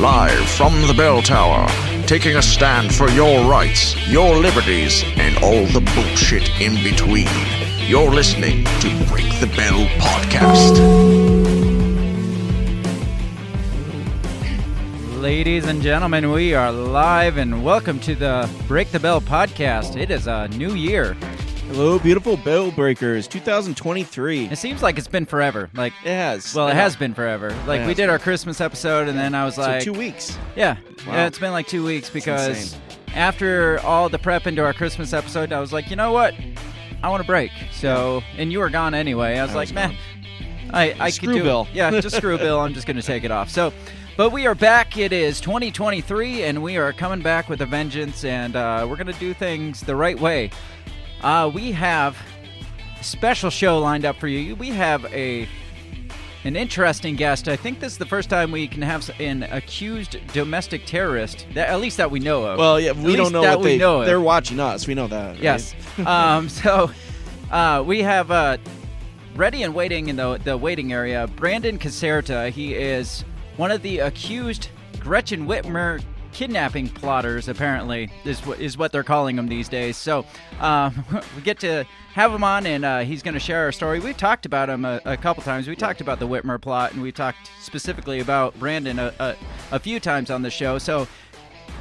Live from the bell tower, taking a stand for your rights, your liberties, and all the bullshit in between. You're listening to Break the Bell Podcast. Ladies and gentlemen, we are live and welcome to the Break the Bell podcast. It is a new year. Hello, beautiful bell breakers, 2023. It seems like it's been forever. Like, It has. well, it has been forever. Like, we has did our Christmas episode, and then I was So like, two weeks. yeah, Wow. yeah, it's been like two weeks because insane. after all the prep into our Christmas episode, I was like, you know what? I want a break. So, and you were gone anyway. I was like, was man. I, I Screw could do Bill. Yeah, just screw Bill. I'm just going to take it off. So, but we are back. It is 2023, and we are coming back with a vengeance, and uh, we're going to do things the right way. Uh, we have a special show lined up for you. We have a an interesting guest. I think this is the first time we can have an accused domestic terrorist, that, at least that we know of. Well, yeah, we don't know that what we they. know of. They're watching us. We know that. right? Yes. um, so uh, we have uh, ready and waiting in the the waiting area. Brandon Caserta. He is one of the accused Gretchen Whitmer kidnapping plotters. Apparently, is what is what they're calling them these days. So um, we get to have him on, and uh, he's going to share our story. We've talked about him a, a couple times. We talked about the Whitmer plot, and we talked specifically about Brandon a, a, a few times on the show. So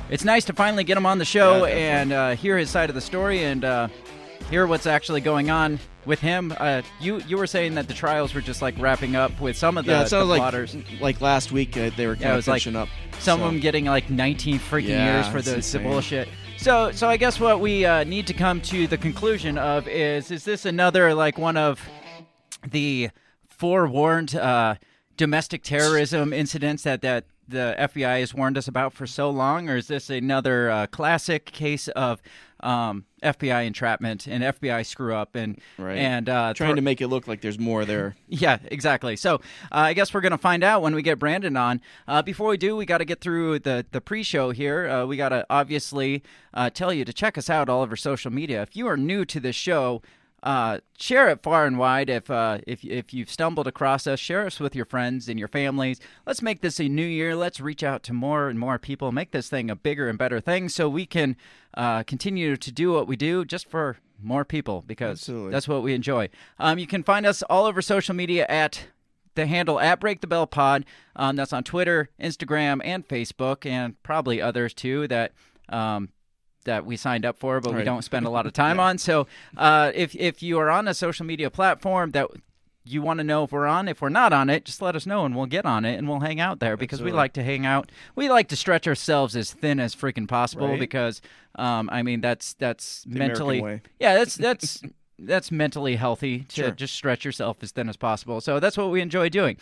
it's nice to finally get him on the show Yeah, and uh, hear his side of the story and uh, hear what's actually going on with him. Uh, you you were saying that the trials were just like wrapping up with some of the, Yeah, it the like plotters. like last week uh, they were Yeah, kind it of was like up. Some so- of them getting like 19 freaking Yeah, years for the bullshit. So so I guess what we uh, need to come to the conclusion of is is this another like one of the forewarned uh, domestic terrorism incidents that that the FBI has warned us about for so long, or is this another uh, classic case of um, FBI entrapment and FBI screw up and Right. and uh, trying thro- to make it look like there's more there. yeah, exactly. So uh, I guess we're gonna find out when we get Brandon on. Uh, before we do, we got to get through the the pre-show here. Uh, we got to obviously uh, tell you to check us out all over social media. If you are new to this show. Uh, share it far and wide. If uh, if if you've stumbled across us, share us with your friends and your families. Let's make this a new year. Let's reach out to more and more people. Make this thing a bigger and better thing, so we can uh, continue to do what we do just for more people because Absolutely. that's what we enjoy. Um, you can find us all over social media at the handle at Break the Bell Pod. Um, that's on Twitter, Instagram, and Facebook, and probably others too that um, that we signed up for, but we don't spend a lot of time on. So uh, if if you are on a social media platform that you want to know if we're on, if we're not on it, just let us know and we'll get on it and we'll hang out there because we like to hang out. We like to stretch ourselves as thin as freaking possible Right. because um, I mean that's that's American mentally yeah that's that's that's mentally healthy to Sure. just stretch yourself as thin as possible. So that's what we enjoy doing.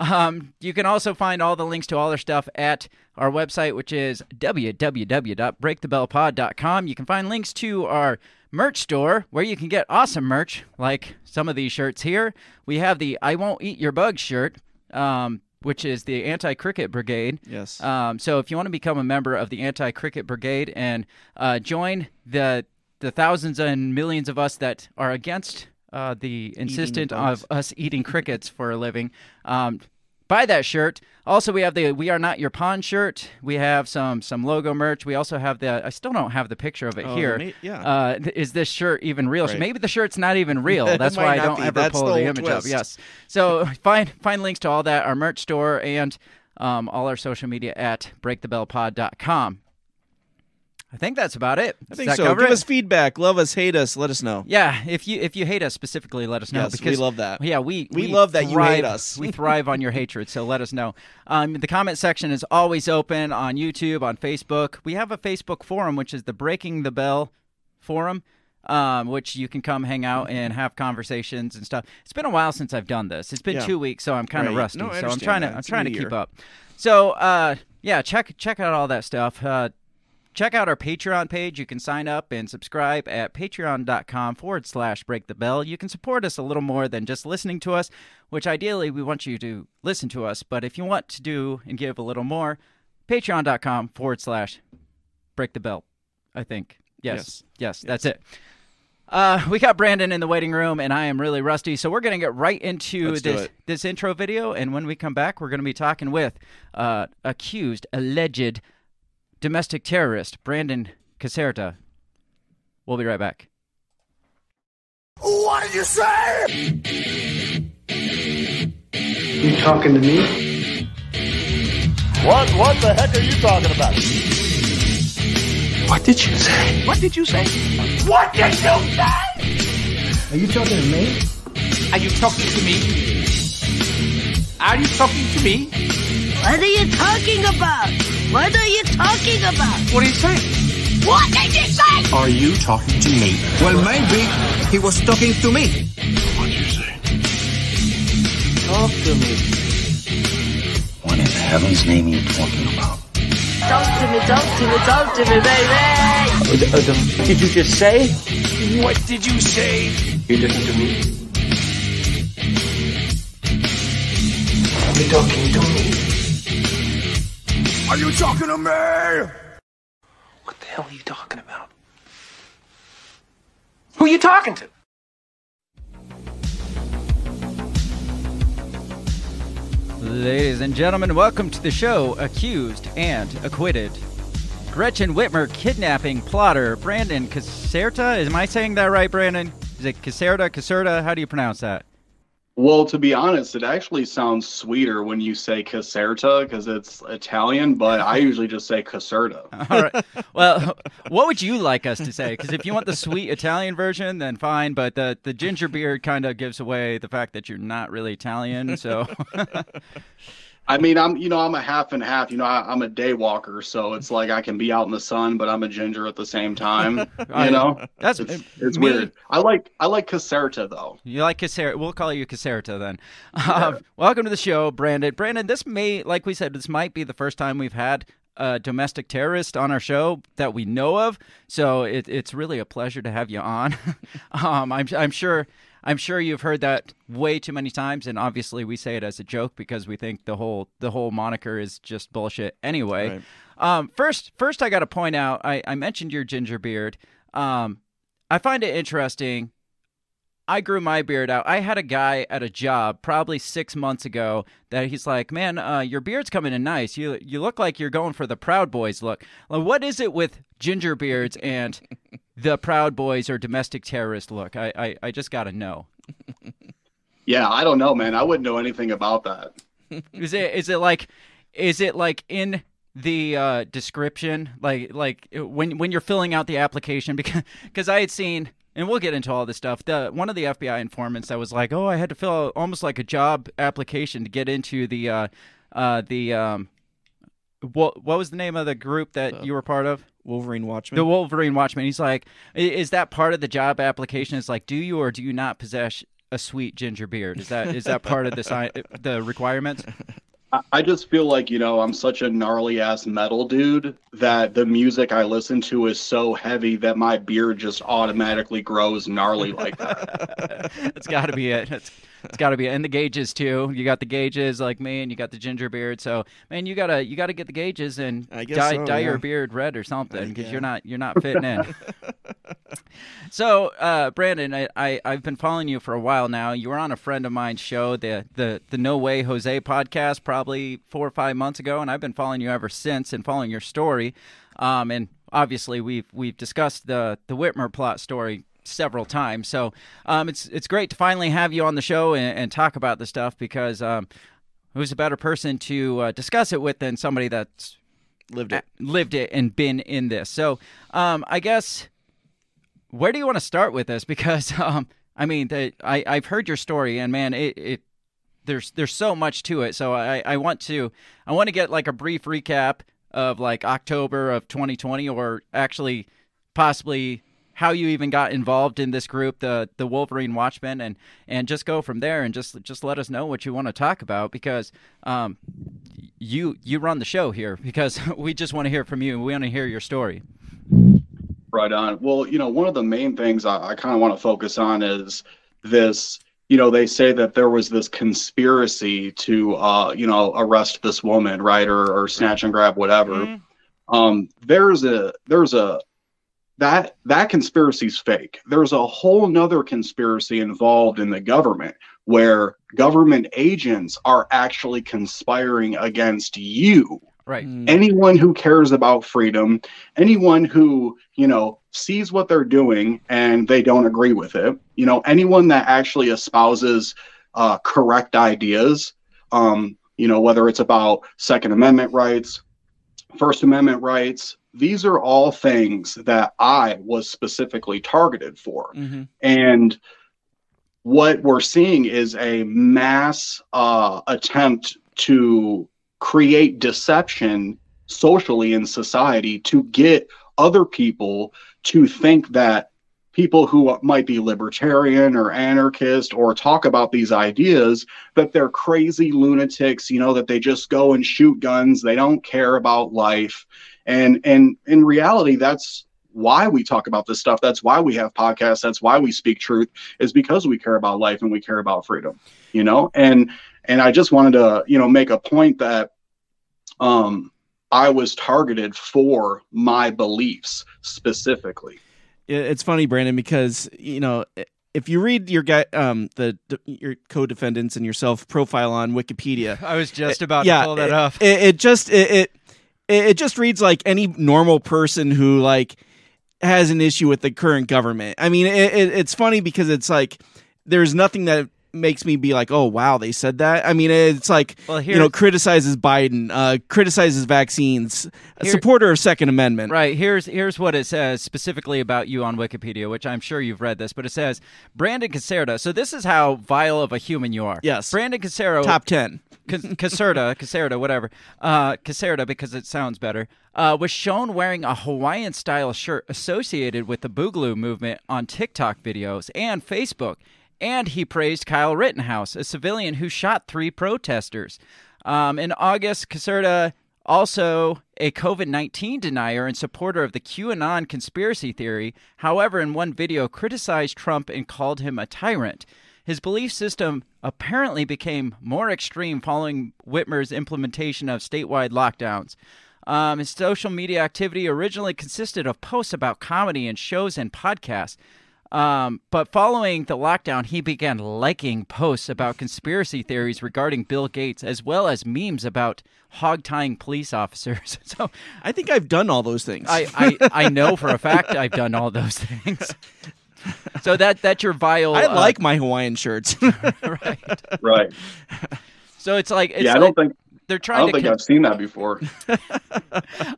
Um, you can also find all the links to all our stuff at our website, which is www.breakthebellpod.com. You can find links to our merch store where you can get awesome merch, like some of these shirts here. We have the I Won't Eat Your Bug shirt, um, which is the Anti Cricket Brigade. Yes. Um, so if you want to become a member of the Anti Cricket Brigade and uh, join the the thousands and millions of us that are against uh, the insistent of us eating crickets for a living, um, buy that shirt. Also, we have the "We Are Not Your Pawn" shirt. We have some some logo merch. We also have the. I still don't have the picture of it Oh, here. yeah. Uh, is this shirt even real? Right. Maybe the shirt's not even real. That's why I don't be. ever That's pull the the, image up. twist. Yes. So find find links to all that, our merch store, and um, all our social media at breakthebellpod.com. I think that's about it. I Does think that so. Give it? us feedback. Love us, hate us. Let us know. Yeah, if you if you hate us specifically, let us know Yes, we love that. Yeah, we We love that you hate us. we thrive on your hatred, so let us know. Um, the comment section is always open on YouTube, on Facebook. We have a Facebook forum, which is the Breaking the Bell forum, um, which you can come hang out and have conversations and stuff. It's been a while since I've done this. It's been Yeah. two weeks, so I'm kind of Right. rusty. No, so I'm trying to. I'm It's trying to keep year. up. So uh, yeah, check check out all that stuff. Uh, check out our Patreon page. You can sign up and subscribe at patreon.com forward slash break the bell. You can support us a little more than just listening to us, which ideally we want you to listen to us. But if you want to do and give a little more, patreon.com forward slash break the bell. I think. Yes. Yes. Yes, that's it. Uh, we got Brandon in the waiting room, and I am really rusty, so we're going to get right into Let's this this intro video. And when we come back, we're going to be talking with uh, accused, alleged domestic terrorist Brandon Caserta. We'll be right back. What did you say? You talking to me? What? What the heck are you talking about? What did you say? What did you say? What did you say? Are you talking to me? Are you talking to me? Are you talking to me? What are you talking about? What are you talking about? What are you saying? What did you say? Are you talking to me? Well, maybe he was talking to me. What did you say? Talk to me. What in heaven's name are you talking about? Talk to me, talk to me, talk to me, baby. Oh, oh, oh, what did you just say? What did you say? You listen to me. You talking to me? Are you talking to me? What the hell are you talking about? Who are you talking to? Ladies and gentlemen, welcome to the show Accused and Acquitted. Gretchen Whitmer kidnapping plotter Brandon Caserta. Am I saying that right, Brandon? Is it Caserta? Caserta? How do you pronounce that? Well, to be honest, it actually sounds sweeter when you say Caserta because it's Italian, but I usually just say Caserta. All right. Well, what would you like us to say? Because if you want the sweet Italian version, then fine. But the the ginger beard kind of gives away the fact that you're not really Italian. So I mean, I'm you know I'm a half and half. You know, I, I'm a day walker, so it's like I can be out in the sun, but I'm a ginger at the same time. You know, that's it's, it's me- weird. I like I like Caserta though. You like Caserta? We'll call you Caserta then. Um, welcome to the show, Brandon. Brandon, this may, like we said, this might be the first time we've had a domestic terrorist on our show that we know of. So it, it's really a pleasure to have you on. um, I'm, I'm sure. I'm sure you've heard that way too many times, and obviously we say it as a joke because we think the whole the whole moniker is just bullshit anyway. Right. Um, first, first I got to point out I, I mentioned your ginger beard. Um, I find it interesting I grew my beard out. I had a guy at a job probably six months ago that he's like, "Man, uh, your beard's coming in nice. You you look like you're going for the Proud Boys look." Well, what is it with ginger beards and the Proud Boys or domestic terrorist look? I I, I just got to know. Yeah, I don't know, man. I wouldn't know anything about that. Is it is it like is it like in the uh, description like like when when you're filling out the application because because I had seen and we'll get into all this stuff. The one of the FBI informants that was like, "Oh, I had to fill out almost like a job application to get into the uh, uh, the um, what what was the name of the group that uh, you were part of? Wolverine Watchmen. The Wolverine Watchmen. He's like, is that part of the job application? It's like, do you or do you not possess a sweet ginger beard? Is that is that part of the sci- the requirements? I, I just feel like you know I'm such a gnarly ass metal dude that the music I listen to is so heavy that my beard just automatically grows gnarly like that. That's got to be it. It's, it's got to be. And the gauges too. You got the gauges like me, and you got the ginger beard. So man, you gotta you gotta get the gauges and dye so, dye your beard red or something because you're not you're not fitting in. so uh, Brandon, I, I I've been following you for a while now. You were on a friend of mine's show, the the the No Way Jose podcast, probably four or five months ago, and I've been following you ever since and following your story. Um, and obviously we've we've discussed the the Whitmer plot story several times. So um, it's it's great to finally have you on the show and, and talk about the stuff because um, who's a better person to uh, discuss it with than somebody that's lived it, lived it, and been in this. So, um, I guess where do you want to start with this? Because, um, I mean, the, I I've heard your story, and man, it, it there's there's so much to it. So I I want to I want to get like a brief recap of like October of 2020, or actually possibly how you even got involved in this group, the the Wolverine Watchmen, and and just go from there and just just let us know what you want to talk about because um, you you run the show here because we just want to hear from you. We want to hear your story. Right on. Well, you know, one of the main things I, I kind of want to focus on is this. You know, they say that there was this conspiracy to, uh, you know, arrest this woman, right, or, or snatch and grab, whatever. Mm-hmm. Um, there's a there's a that that conspiracy's fake. There's a whole nother conspiracy involved in the government where government agents are actually conspiring against you Right. Mm. Anyone who cares about freedom, anyone who, you know, sees what they're doing and they don't agree with it, you know, anyone that actually espouses uh, correct ideas, um, you know, whether it's about Second Amendment rights, First Amendment rights, these are all things that I was specifically targeted for. Mm-hmm. And what we're seeing is a mass uh, attempt to create deception socially in society to get other people to think that people who might be libertarian or anarchist or talk about these ideas that they're crazy lunatics you know that they just go and shoot guns they don't care about life and and in reality that's why we talk about this stuff that's why we have podcasts that's why we speak truth is because we care about life and we care about freedom you know and and I just wanted to, you know, make a point that um, I was targeted for my beliefs specifically. It's funny, Brandon, because you know if you read your guy, um, the, the your co-defendants and yourself profile on Wikipedia, I was just about it, to pull that it, up. It, it just it, it it just reads like any normal person who like has an issue with the current government. I mean, it, it's funny because it's like there's nothing that makes me be like, oh wow, they said that. I mean, it's like well, you know, criticizes Biden, uh, criticizes vaccines, Here, supporter of Second Amendment. Right. Here's here's what it says specifically about you on Wikipedia, which I'm sure you've read this, but it says Brandon Caserta. So this is how vile of a human you are. Yes. Brandon Caserta. Top ten. Caserta, Caserta, whatever. Uh, Caserta because it sounds better. Uh, was shown wearing a Hawaiian style shirt associated with the Boogaloo movement on TikTok videos and Facebook and he praised Kyle Rittenhouse, a civilian who shot three protesters. Um, in August, Caserta, also a COVID 19 denier and supporter of the QAnon conspiracy theory, however, in one video criticized Trump and called him a tyrant. His belief system apparently became more extreme following Whitmer's implementation of statewide lockdowns. Um, his social media activity originally consisted of posts about comedy and shows and podcasts. Um, but following the lockdown, he began liking posts about conspiracy theories regarding Bill Gates, as well as memes about hog tying police officers. so I think I've done all those things. I, I, I know for a fact I've done all those things. So that that's your vile. I uh, like my Hawaiian shirts. right. Right. So it's like it's yeah. I don't think they're trying. I don't to think con- I've seen that before.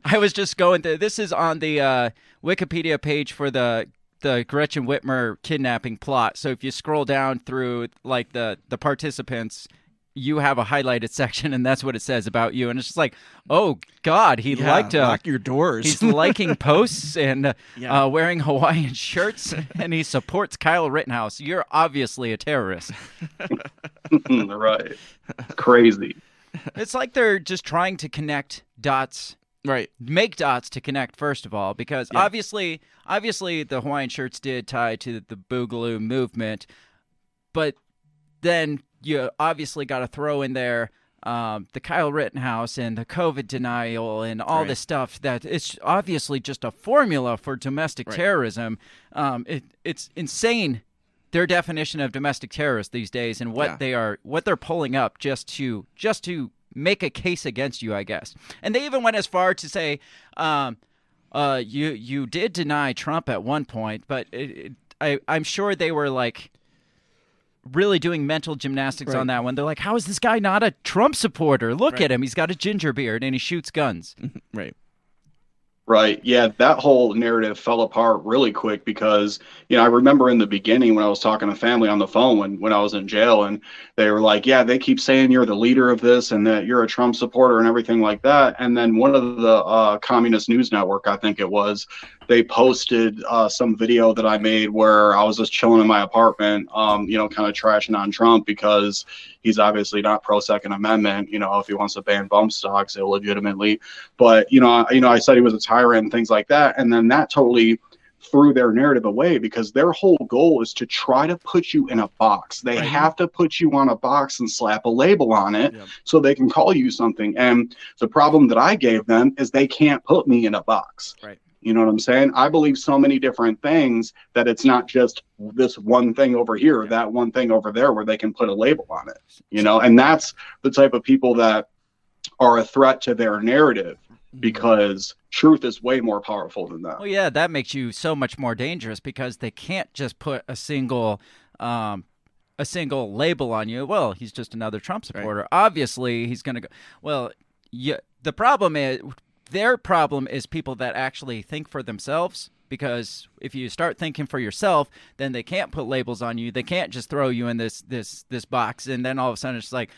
I was just going to. This is on the uh, Wikipedia page for the the Gretchen Whitmer kidnapping plot. So if you scroll down through like the the participants, you have a highlighted section, and that's what it says about you. And it's just like, oh God, he yeah, liked uh, lock your doors. He's liking posts and uh, yeah. uh, wearing Hawaiian shirts, and he supports Kyle Rittenhouse. You're obviously a terrorist. right, crazy. It's like they're just trying to connect dots right make dots to connect first of all because yeah. obviously obviously the hawaiian shirts did tie to the boogaloo movement but then you obviously got to throw in there um, the Kyle Rittenhouse and the COVID denial and all right. this stuff that it's obviously just a formula for domestic right. terrorism. Um, it, it's insane their definition of domestic terrorists these days and what yeah. they are what they're pulling up just to just to make a case against you, I guess. And they even went as far to say, um, uh, you you did deny Trump at one point, but it, it, I I'm sure they were like really doing mental gymnastics right. on that one. They're like, how is this guy not a Trump supporter? Look right. at him. He's got a ginger beard and he shoots guns. right. Right. Yeah, that whole narrative fell apart really quick because, you know, I remember in the beginning when I was talking to family on the phone when, when I was in jail and they were like, yeah, they keep saying you're the leader of this and that you're a Trump supporter and everything like that. And then one of the uh, Communist News Network, I think it was, they posted uh, some video that I made where I was just chilling in my apartment, um, you know, kind of trashing on Trump because he's obviously not pro Second Amendment. You know, if he wants to ban bump stocks illegitimately, but you know, I, you know, I said he was a tyrant and things like that, and then that totally threw their narrative away because their whole goal is to try to put you in a box. They Right. have to put you on a box and slap a label on it so they can call you something. And the problem that I gave them is they can't put me in a box. Right. You know what I'm saying? I believe so many different things that it's not just this one thing over here, that one thing over there where they can put a label on it. You know, and that's the type of people that are a threat to their narrative because truth is way more powerful than that. Well, yeah, that makes you so much more dangerous because they can't just put a single, um, a single label on you. Well, he's just another Trump supporter. Obviously, he's going to go. Well, yeah. The problem is their problem is people that actually think for themselves. Because if you start thinking for yourself, then they can't put labels on you. They can't just throw you in this this this box, and then all of a sudden it's like,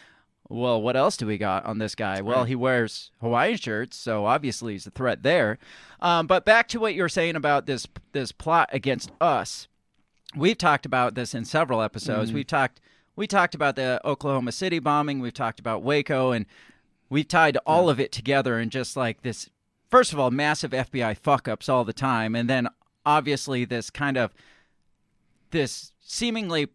well, what else do we got on this guy? Well, he wears Hawaiian shirts, so obviously he's a threat there. Um, but back to what you were saying about this this plot against us. We've talked about this in several episodes. We've talked we talked about the Oklahoma City bombing. We've talked about Waco, and we've tied all of it together in just like this. First of all, massive FBI fuck ups all the time, and then obviously this kind of this seemingly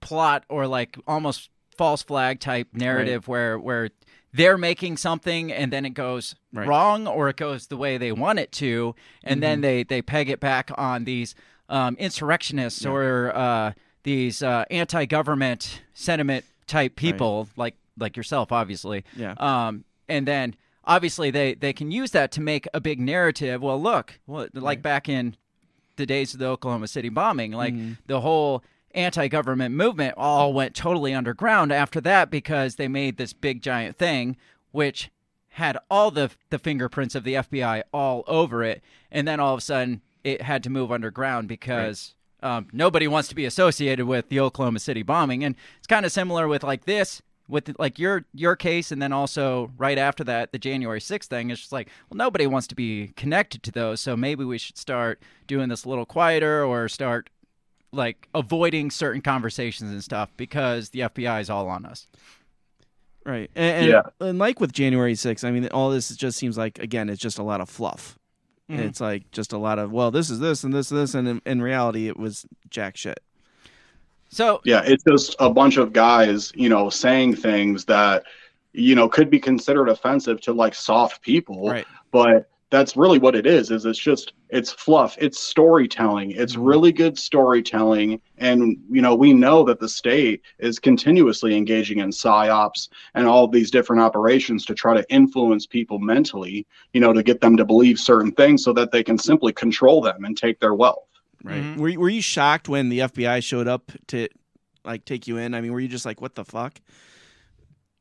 plot or like almost false flag type narrative where where they're making something and then it goes Right. wrong or it goes the way they want it to and then they they peg it back on these um, insurrectionists or uh, these uh, anti-government sentiment type people like like yourself obviously Yeah. um, and then obviously they they can use that to make a big narrative well look well, like back in the days of the Oklahoma City bombing. Like the whole anti government movement all went totally underground after that because they made this big giant thing which had all the the fingerprints of the FBI all over it. And then all of a sudden it had to move underground because um, nobody wants to be associated with the Oklahoma City bombing. And it's kind of similar with like this with like your your case and then also right after that the January 6th thing it's just like well nobody wants to be connected to those so maybe we should start doing this a little quieter or start like avoiding certain conversations and stuff because the FBI is all on us. Right. And, and, Yeah. and like with January 6th, I mean, all this just seems like, again, it's just a lot of fluff. Mm-hmm. It's like just a lot of, well, this is this and this and this. And in, in reality, it was jack shit. So Yeah, it's just a bunch of guys, you know, saying things that, you know, could be considered offensive to like soft people. Right. But that's really what it is, is it's just it's fluff, it's storytelling, it's Mm-hmm. really good storytelling. And you know, we know that the state is continuously engaging in psyops and all these different operations to try to influence people mentally, you know, to get them to believe certain things so that they can simply control them and take their wealth. Right. Mhm. Were, you- were you shocked when the FBI showed up to like take you in? I mean, were you just like, what the fuck?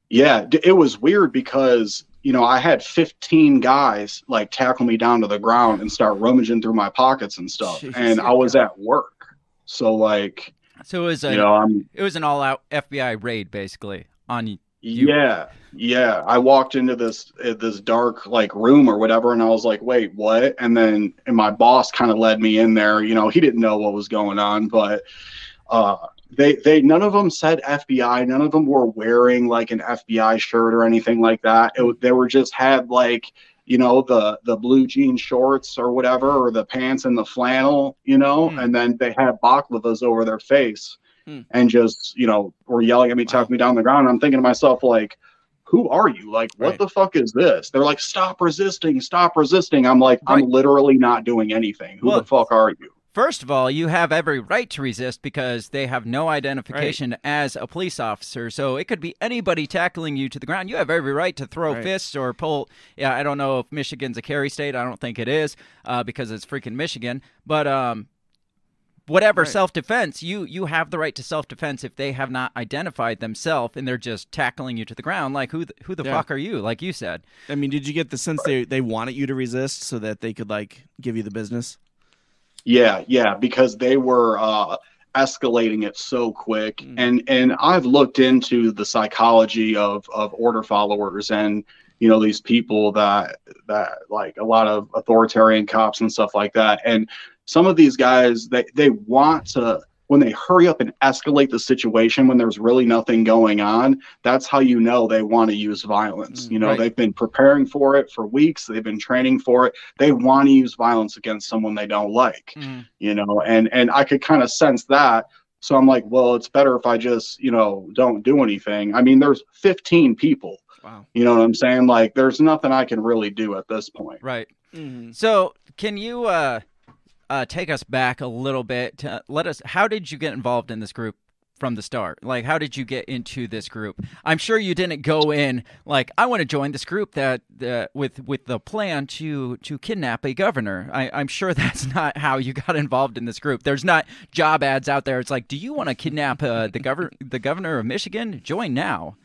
Yeah, it was weird because you know I had 15 guys like tackle me down to the ground and start rummaging through my pockets and stuff, Jeez. and I was at work, so like so it was a you know I'm it was an all out FBI raid basically on you. yeah yeah I walked into this uh, this dark like room or whatever, and I was like, wait, what? And then and my boss kind of led me in there. You know, he didn't know what was going on, but uh they they none of them said FBI. None of them were wearing like an FBI shirt or anything like that. It, they were just had like you know the the blue jean shorts or whatever or the pants and the flannel, you know, Hmm. and then they had baklavas over their face Hmm. and just you know were yelling at me, tucking me down the ground. I'm thinking to myself like. Who are you? Like, what Right. the fuck is this? They're like, stop resisting, stop resisting. I'm like, Right. I'm literally not doing anything. Who Well, the fuck are you? First of all, you have every right to resist because they have no identification as a police officer. So it could be anybody tackling you to the ground. You have every right to throw Right. fists or pull. Yeah, I don't know if Michigan's a carry state. I don't think it is uh, because it's freaking Michigan. But um, whatever Right. self-defense you you have the right to self-defense if they have not identified themselves and they're just tackling you to the ground like who the, who the Yeah. fuck are you like you said I mean, did you get the sense they they wanted you to resist so that they could like give you the business? Yeah, yeah, because they were uh, escalating it so quick, Mm. and and I've looked into the psychology of of order followers, and you know these people that that like a lot of authoritarian cops and stuff like that, and some of these guys they they want to when they hurry up and escalate the situation when there's really nothing going on that's how you know they want to use violence. Mm, you know right. they've been preparing for it for weeks. They've been training for it. They want to use violence against someone they don't like you know and and i could kind of sense that. So i'm like well it's better if i just you know don't do anything. I mean there's 15 people. Wow. you know what i'm saying? Like there's nothing i can really do at this point. Right. Mm-hmm. so can you uh uh take us back a little bit to let us how did you get involved in this group from the start? Like how did you get into this group? I'm sure you didn't go in like i want to join this group that uh, with with the plan to to kidnap a governor. I, i'm sure that's not how you got involved in this group. There's not job ads out there. It's like do you want to kidnap uh, the governor the governor of michigan? Join now.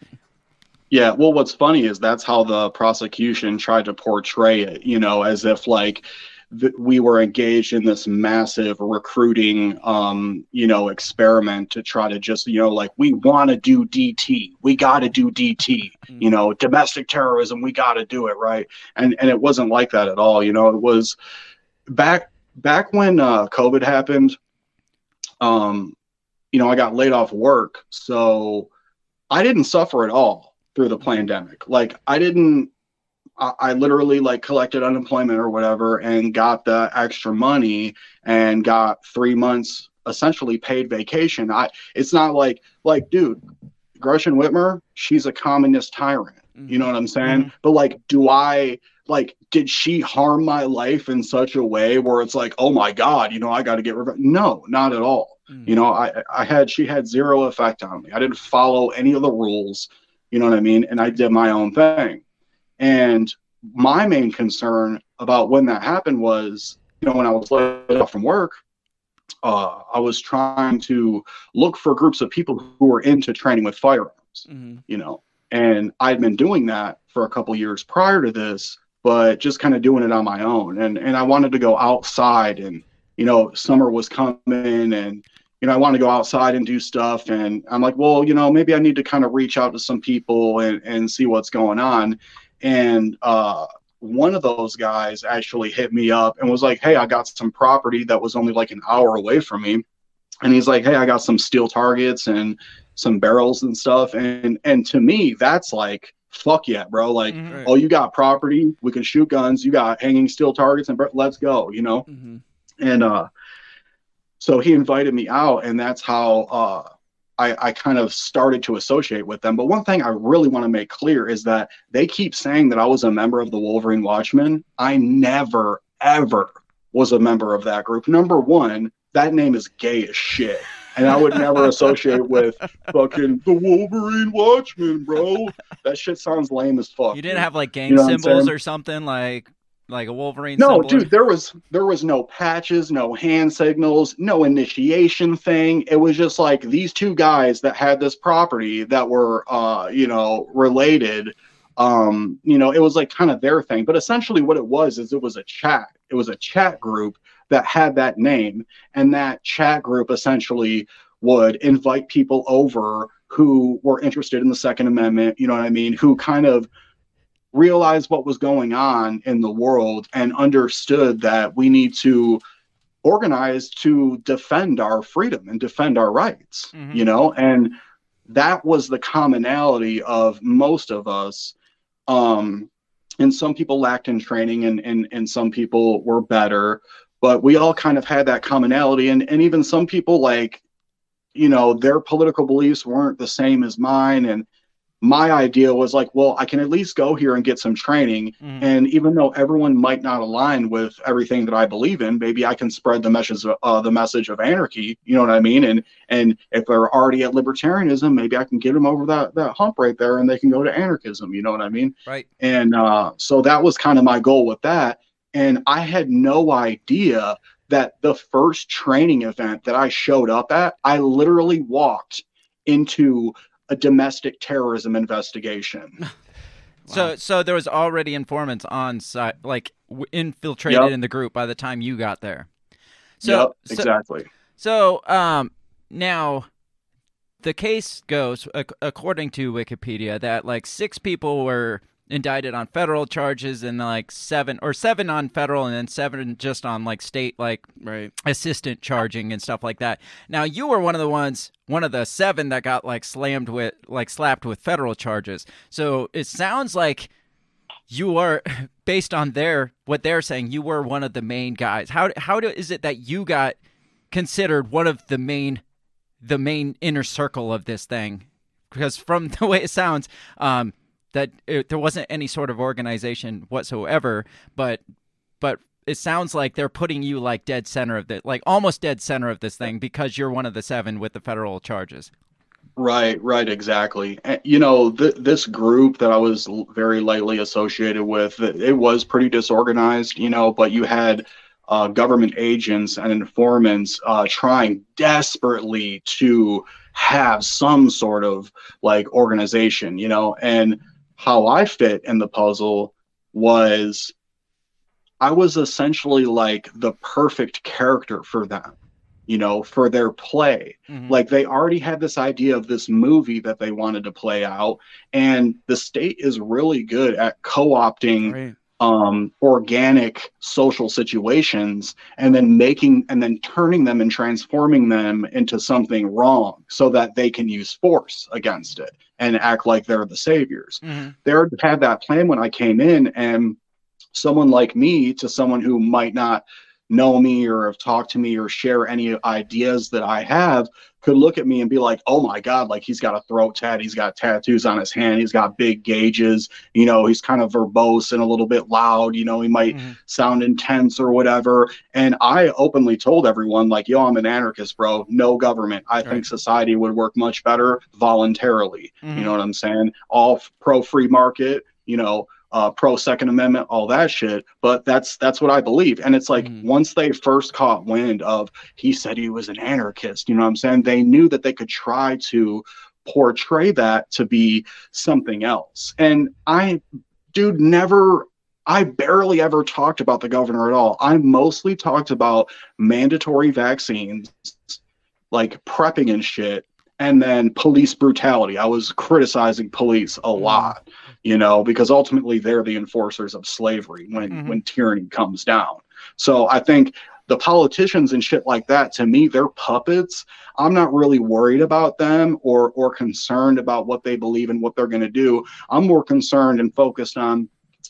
Yeah, well, what's funny is that's how the prosecution tried to portray it, you know, as if like th- we were engaged in this massive recruiting, um, you know, experiment to try to just, you know, like we want to do DT, we got to do DT, you know, domestic terrorism, we got to do it, right? And and it wasn't like that at all, you know. It was back back when uh, COVID happened. Um, you know, I got laid off work, so I didn't suffer at all through the pandemic. Like I didn't I, I literally like collected unemployment or whatever and got the extra money and got three months essentially paid vacation. I it's not like like dude, Gretchen Whitmer, she's a communist tyrant. You know what I'm saying? Mm-hmm. But like, do I like did she harm my life in such a way where it's like, oh my God, you know, I gotta get revenge? No, not at all. Mm. You know, I I had she had zero effect on me. I didn't follow any of the rules, you know what I mean? And I did my own thing. And my main concern about when that happened was, you know, when I was laid off from work, uh, I was trying to look for groups of people who were into training with firearms, you know, and I'd been doing that for a couple years prior to this, but just kind of doing it on my own. And and I wanted to go outside, and you know, summer was coming, and you know, I want to go outside and do stuff. And I'm like, well, you know, maybe I need to kind of reach out to some people and, and see what's going on. And uh, one of those guys actually hit me up and was like, hey, I got some property that was only like an hour away from me. And he's like, hey, I got some steel targets and some barrels and stuff. And and to me, that's like, fuck yeah, bro. Like, oh, you got property, we can shoot guns, you got hanging steel targets, and bar- let's go, you know? And uh so he invited me out and that's how uh I, I kind of started to associate with them. But one thing I really want to make clear is that they keep saying that I was a member of the Wolverine Watchmen. I never, ever was a member of that group. Number one, that name is gay as shit. And I would never associate with fucking the Wolverine Watchmen, bro. That shit sounds lame as fuck. you didn't dude. have like gang You know symbols or something like like a wolverine No, symbol dude, there was there was no patches, no hand signals, no initiation thing. It was just like these two guys that had this property that were uh, you know, related. Um, you know, it was like kind of their thing. But essentially what it was is it was a chat. It was a chat group that had that name, and that chat group essentially would invite people over who were interested in the Second Amendment, you know what I mean, who kind of realized what was going on in the world and understood that we need to organize to defend our freedom and defend our rights you know? And that was the commonality of most of us. Um and some people lacked in training and and, and some people were better but we all kind of had that commonality. And and even some people like you know their political beliefs weren't the same as mine. And my idea was like well i can at least go here and get some training. And even though everyone might not align with everything that i believe in maybe i can spread the message of uh, the message of anarchy you know what i mean? And and if they're already at libertarianism maybe i can get them over that that hump right there and they can go to anarchism you know what i mean? Right. And uh, so that was kind of my goal with that. And I had no idea that the first training event that I showed up at, I literally walked into a domestic terrorism investigation. So, so there was already informants on site, like w- infiltrated Yep. in the group by the time you got there. So, yep, so- exactly. So, um, now the case goes, ac- according to Wikipedia, that like six people were indicted on federal charges and like seven or seven on federal and then seven just on like state like right assistant charging and stuff like that. Now you were one of the ones, one of the seven that got like slammed with like slapped with federal charges. So it sounds like you are based on their what they're saying. You were one of the main guys. How how do, is it that you got considered one of the main the main inner circle of this thing? Because from the way it sounds, um, that it, there wasn't any sort of organization whatsoever, but but it sounds like they're putting you like dead center of the like almost dead center of this thing because you're one of the seven with the federal charges. Right, right, exactly. You know, th- this group that I was very lightly associated with, it it was pretty disorganized, you know, but you had uh, government agents and informants uh, trying desperately to have some sort of like organization, you know, and how I fit in the puzzle was I was essentially like the perfect character for them, you know, for their play. Mm-hmm. Like they already had this idea of this movie that they wanted to play out, and the state is really good at co-opting Right. Um, organic social situations and then making and then turning them and transforming them into something wrong so that they can use force against it and act like they're the saviors. They already had that plan when I came in, and someone like me to someone who might not know me or have talked to me or share any ideas that I have could look at me and be like, oh my God, like he's got a throat tat, he's got tattoos on his hand, he's got big gauges, you know, he's kind of verbose and a little bit loud, you know, he might mm-hmm. sound intense or whatever. And I openly told everyone, like, yo, I'm an anarchist, bro, no government. I think society would work much better voluntarily. You mm-hmm. know what I'm saying? All pro free market, you know, uh, pro Second Amendment, all that shit. But that's that's what I believe. And it's like once they first caught wind of he said he was an anarchist, you know what I'm saying? They knew that they could try to portray that to be something else. And I, dude, never. I barely ever talked about the governor at all. I mostly talked about mandatory vaccines, like prepping and shit, and then police brutality. I was criticizing police a lot, you know, because ultimately they're the enforcers of slavery when when tyranny comes down. So I think the politicians and shit like that to me they're puppets. I'm not really worried about them or or concerned about what they believe and what they're going to do. I'm more concerned and focused on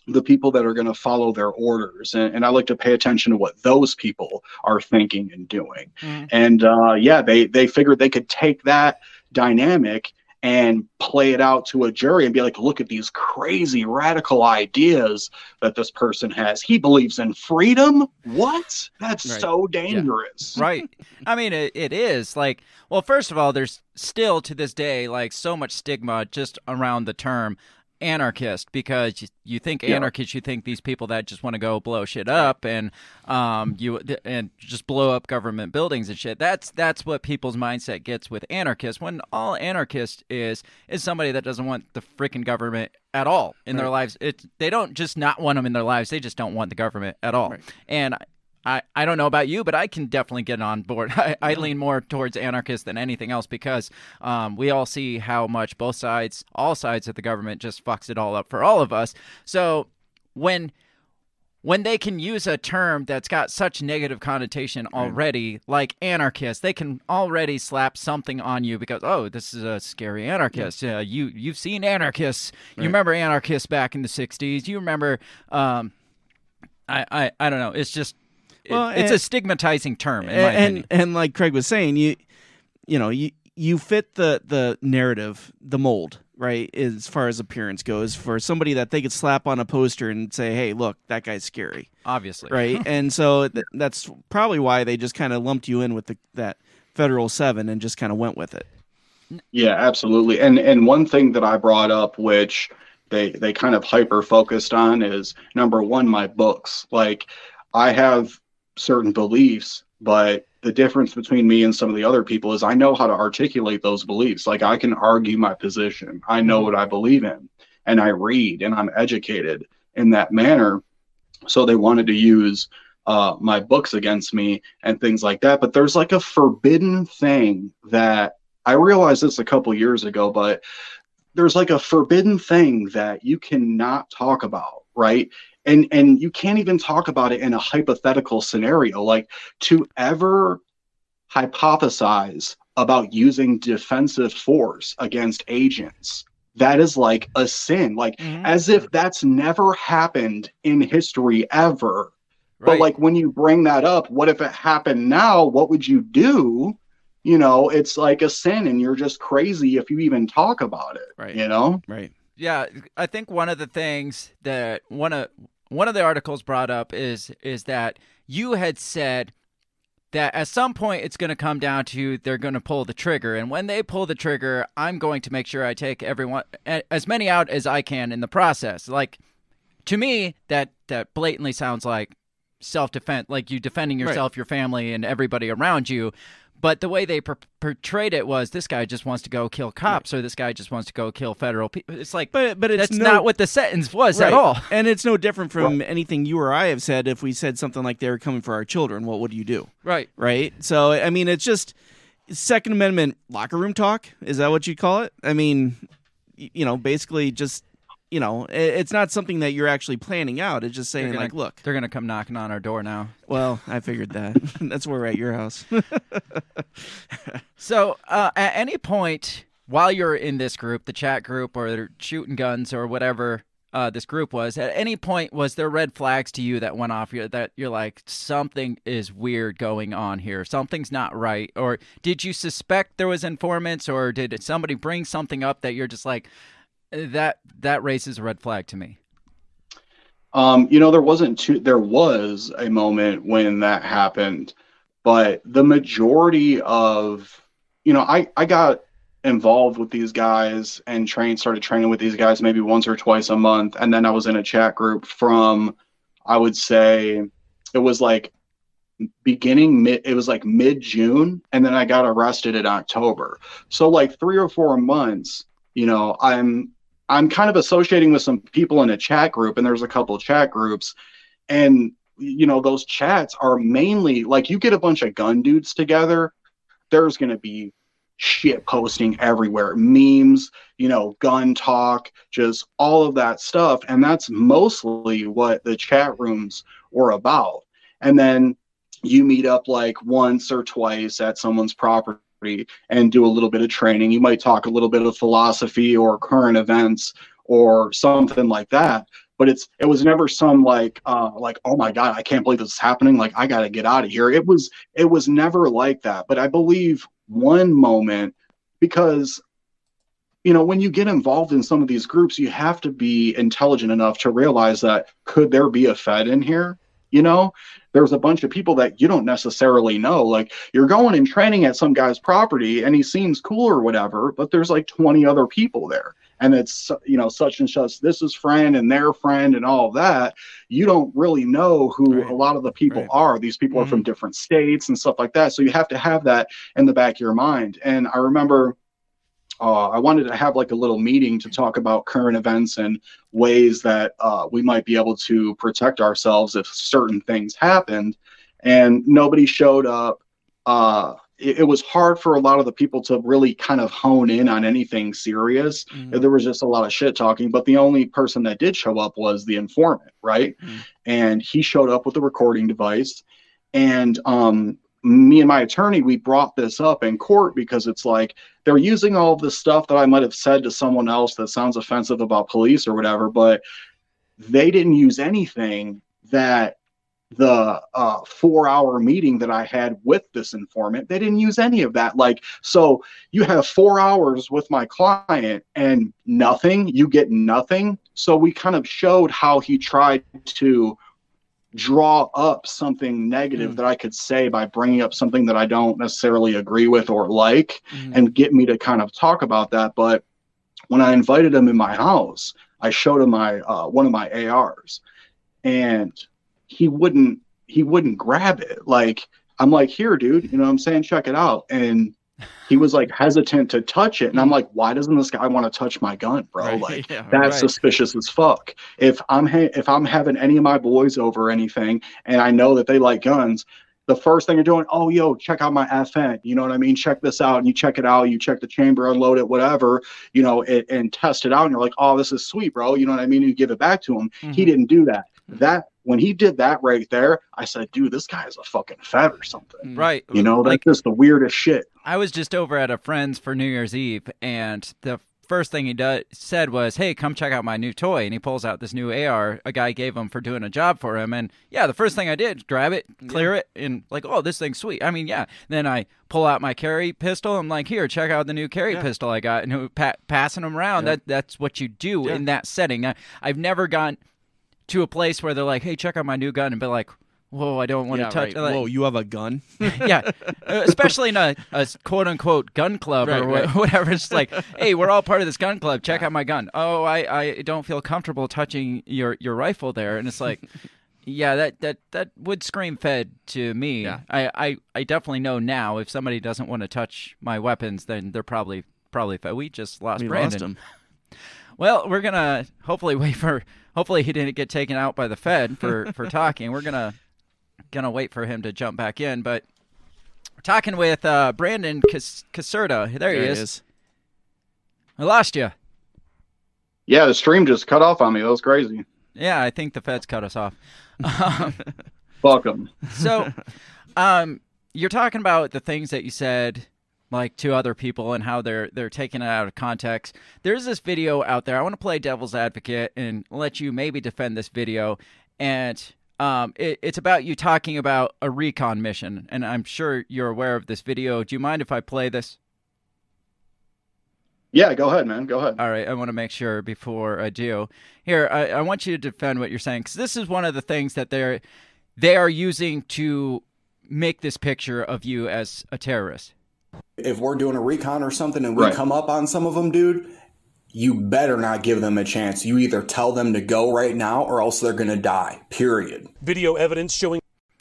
the people that are going to follow their orders and, and i like to pay attention to what those people are thinking and doing and uh, yeah they they figured they could take that dynamic and play it out to a jury and be like look at these crazy radical ideas that this person has. He believes in freedom? What? That's Right. so dangerous. Right. I mean, it, it is. Like, well, first of all, there's still to this day like so much stigma just around the term anarchist because you, think Yeah. anarchist, you think these people that just want to go blow shit up and um you and just blow up government buildings and shit. That's that's what people's mindset gets with anarchists. When all anarchist is is somebody that doesn't want the freaking government at all in their lives. It they don't just not want them in their lives. They just don't want the government at all. And I, I don't know about you, but I can definitely get on board. I, I lean more towards anarchist than anything else because um, we all see how much both sides, all sides of the government, just fucks it all up for all of us. So when when they can use a term that's got such negative connotation already, like anarchist, they can already slap something on you because oh, this is a scary anarchist. Uh, you you've seen anarchists. You remember anarchists back in the '60s. You remember. Um, I, I I don't know. It's just it- Well, it's a eh, stigmatizing term in eh, my and, opinion. and and like Craig was saying, you you know you you fit the the narrative, the mold, right? As far as appearance goes, for somebody that they could slap on a poster and say, "Hey, look, that guy's scary," Obviously, right? and so th- that's probably why they just kind of lumped you in with the, that federal seven and just kind of went with it. Yeah, absolutely. And and one thing that I brought up, which they they kind of hyper focused on, is number one, my books. Like I have certain beliefs, but the difference between me and some of the other people is I know how to articulate those beliefs. Like I can argue my position. I know what I believe in and I read and I'm educated in that manner. So they wanted to use uh, my books against me and things like that. But there's like a forbidden thing that I realized this a couple years ago, but there's like a forbidden thing that you cannot talk about, right? And and you can't even talk about it in a hypothetical scenario. Like to ever hypothesize about using defensive force against agents that is like a sin. Like mm-hmm. as if that's never happened in history ever. Right. but like when you bring that up what if it happened now? What would you do? You know it's like a sin and you're just crazy if you even talk about it right. you know? Right. Yeah i think one of the things that one of one of the articles brought up is is that you had said that at some point it's going to come down to they're going to pull the trigger and when they pull the trigger i'm going to make sure i take everyone as many out as i can in the process like to me that that blatantly sounds like self-defense like you defending yourself right. your family and everybody around you but the way they per- portrayed it was this guy just wants to go kill cops right. or this guy just wants to go kill federal people. It's like, but but it's that's no, not what the sentence was right. at all. And it's no different from well, anything you or I have said. If we said something like they were coming for our children, what would you do? Right, right. So I mean, it's just Second Amendment locker room talk. Is that what you call it? I mean, you know, basically just you know, it's not something that you're actually planning out. It's just saying, gonna, like, look, they're gonna come knocking on our door now. Well, I figured that. That's where we're at your house. so, uh, at any point while you're in this group, the chat group, or shooting guns, or whatever uh, this group was, at any point was there red flags to you that went off? That you're like, something is weird going on here. Something's not right. Or did you suspect there was informants, or did somebody bring something up that you're just like? That that raises a red flag to me. Um, you know, there wasn't too, there was a moment when that happened, but the majority of, you know, I, I got involved with these guys and trained, started training with these guys maybe once or twice a month. And then I was in a chat group from, I would say it was like beginning mid, it was like mid June. And then I got arrested in October. So like three or four months, you know, I'm I'm kind of associating with some people in a chat group, and there's a couple chat groups, and you know those chats are mainly like you get a bunch of gun dudes together. There's going to be shit posting everywhere, memes, you know, gun talk, just all of that stuff, and that's mostly what the chat rooms were about. And then you meet up like once or twice at someone's property and do a little bit of training. You might talk a little bit of philosophy or current events or something like that. But it's it was never some like uh, like oh my god I can't believe this is happening like I got to get out of here. It was it was never like that. But I believe one moment because you know when you get involved in some of these groups you have to be intelligent enough to realize that could there be a fed in here you know there's a bunch of people that you don't necessarily know like you're going and training at some guy's property and he seems cool or whatever but there's like 20 other people there and it's you know such and such this is friend and their friend and all that you don't really know who right. a lot of the people right. are these people mm-hmm. are from mm-hmm. different states and stuff like that so you have to have that in the back of your mind and i remember uh, I wanted to have like a little meeting to talk about current events and ways that uh, we might be able to protect ourselves if certain things happened. And nobody showed up. Uh, it, it, was hard for a lot of the people to really kind of hone in on anything serious. Mm-hmm. There was just a lot of shit talking, but the only person that did show up was the informant, right? Mm-hmm. And he showed up with a recording device. And um, me and my attorney, we brought this up in court because it's like they're using all this stuff that I might have said to someone else that sounds offensive about police or whatever, but they didn't use anything that the uh, four hour meeting that I had with this informant, they didn't use any of that. Like, so you have four hours with my client and nothing, you get nothing. So we kind of showed how he tried to draw up something negative mm. that I could say by bringing up something that I don't necessarily agree with or like mm. and get me to kind of talk about that. But when I invited him in my house, I showed him my uh, one of my ARs and he wouldn't he wouldn't grab it. Like I'm like, here, dude, you know what I'm saying? Check it out. And he was like hesitant to touch it. And I'm like, why doesn't this guy want to touch my gun, bro? Right, Like yeah, that's right. suspicious as fuck. If I'm ha- if I'm having any of my boys over anything, and I know that they like guns, the first thing you're doing, oh yo, check out my FN. You know what I mean? Check this out, and you check it out. You check the chamber, unload it, whatever. You know, it, and test it out. And you're like, oh, this is sweet, bro. You know what I mean? You give it back to him. He Mhm. didn't do that. That when he did that right there, I said, dude, this guy is a fucking fed or something. Mm. Right. You know, that's like just the weirdest shit. I was just over at a friend's for New Year's Eve, and the first thing he do- said was, "Hey, come check out my new toy." And he pulls out this new AR a guy gave him for doing a job for him. And yeah, the first thing I did, grab it, clear it, and like, oh, this thing's sweet. I mean, yeah. Then I pull out my carry pistol. I'm like, here, check out the new carry Yeah. pistol I got, and who- pa- passing them around. Yeah. That that's what you do Yeah. in that setting. I, I've never gone to a place where they're like, "Hey, check out my new gun," and be like. Whoa! I don't want yeah, to touch. right. like- Whoa, you have a gun? yeah, especially in a, a quote unquote gun club Right, or wha- right. whatever. It's like, hey, we're all part of this gun club. Check out my gun. Oh, I, I don't feel comfortable touching your, your rifle there. And it's like, yeah, that, that, that would scream fed to me. Yeah. I, I, I definitely know now if somebody doesn't want to touch my weapons, then they're probably probably fed. We just lost We Brandon. lost him. Well, we're gonna hopefully wait for. Hopefully, he didn't get taken out by the Fed for for talking. We're gonna gonna wait for him to jump back in, but we're talking with uh, Brandon Cas- Caserta. There, he is. I lost you. Yeah, the stream just cut off on me. That was crazy. Yeah, I think the Feds cut us off. Um, Fuck so, um, you're talking about the things that you said, like to other people, and how they're they're taking it out of context. There's this video out there. I want to play devil's advocate and let you maybe defend this video, and um, it, it's about you talking about a recon mission, and I'm sure you're aware of this video. Do you mind if I play this? Yeah, go ahead, man. Go ahead. All right, I want to make sure before I do. Here, I, I want you to defend what you're saying because this is one of the things that they're they are using to make this picture of you as a terrorist. If we're doing a recon or something and we Right. come up on some of them, dude, you better not give them a chance. You either tell them to go right now or else they're going to die. Period. Video evidence showing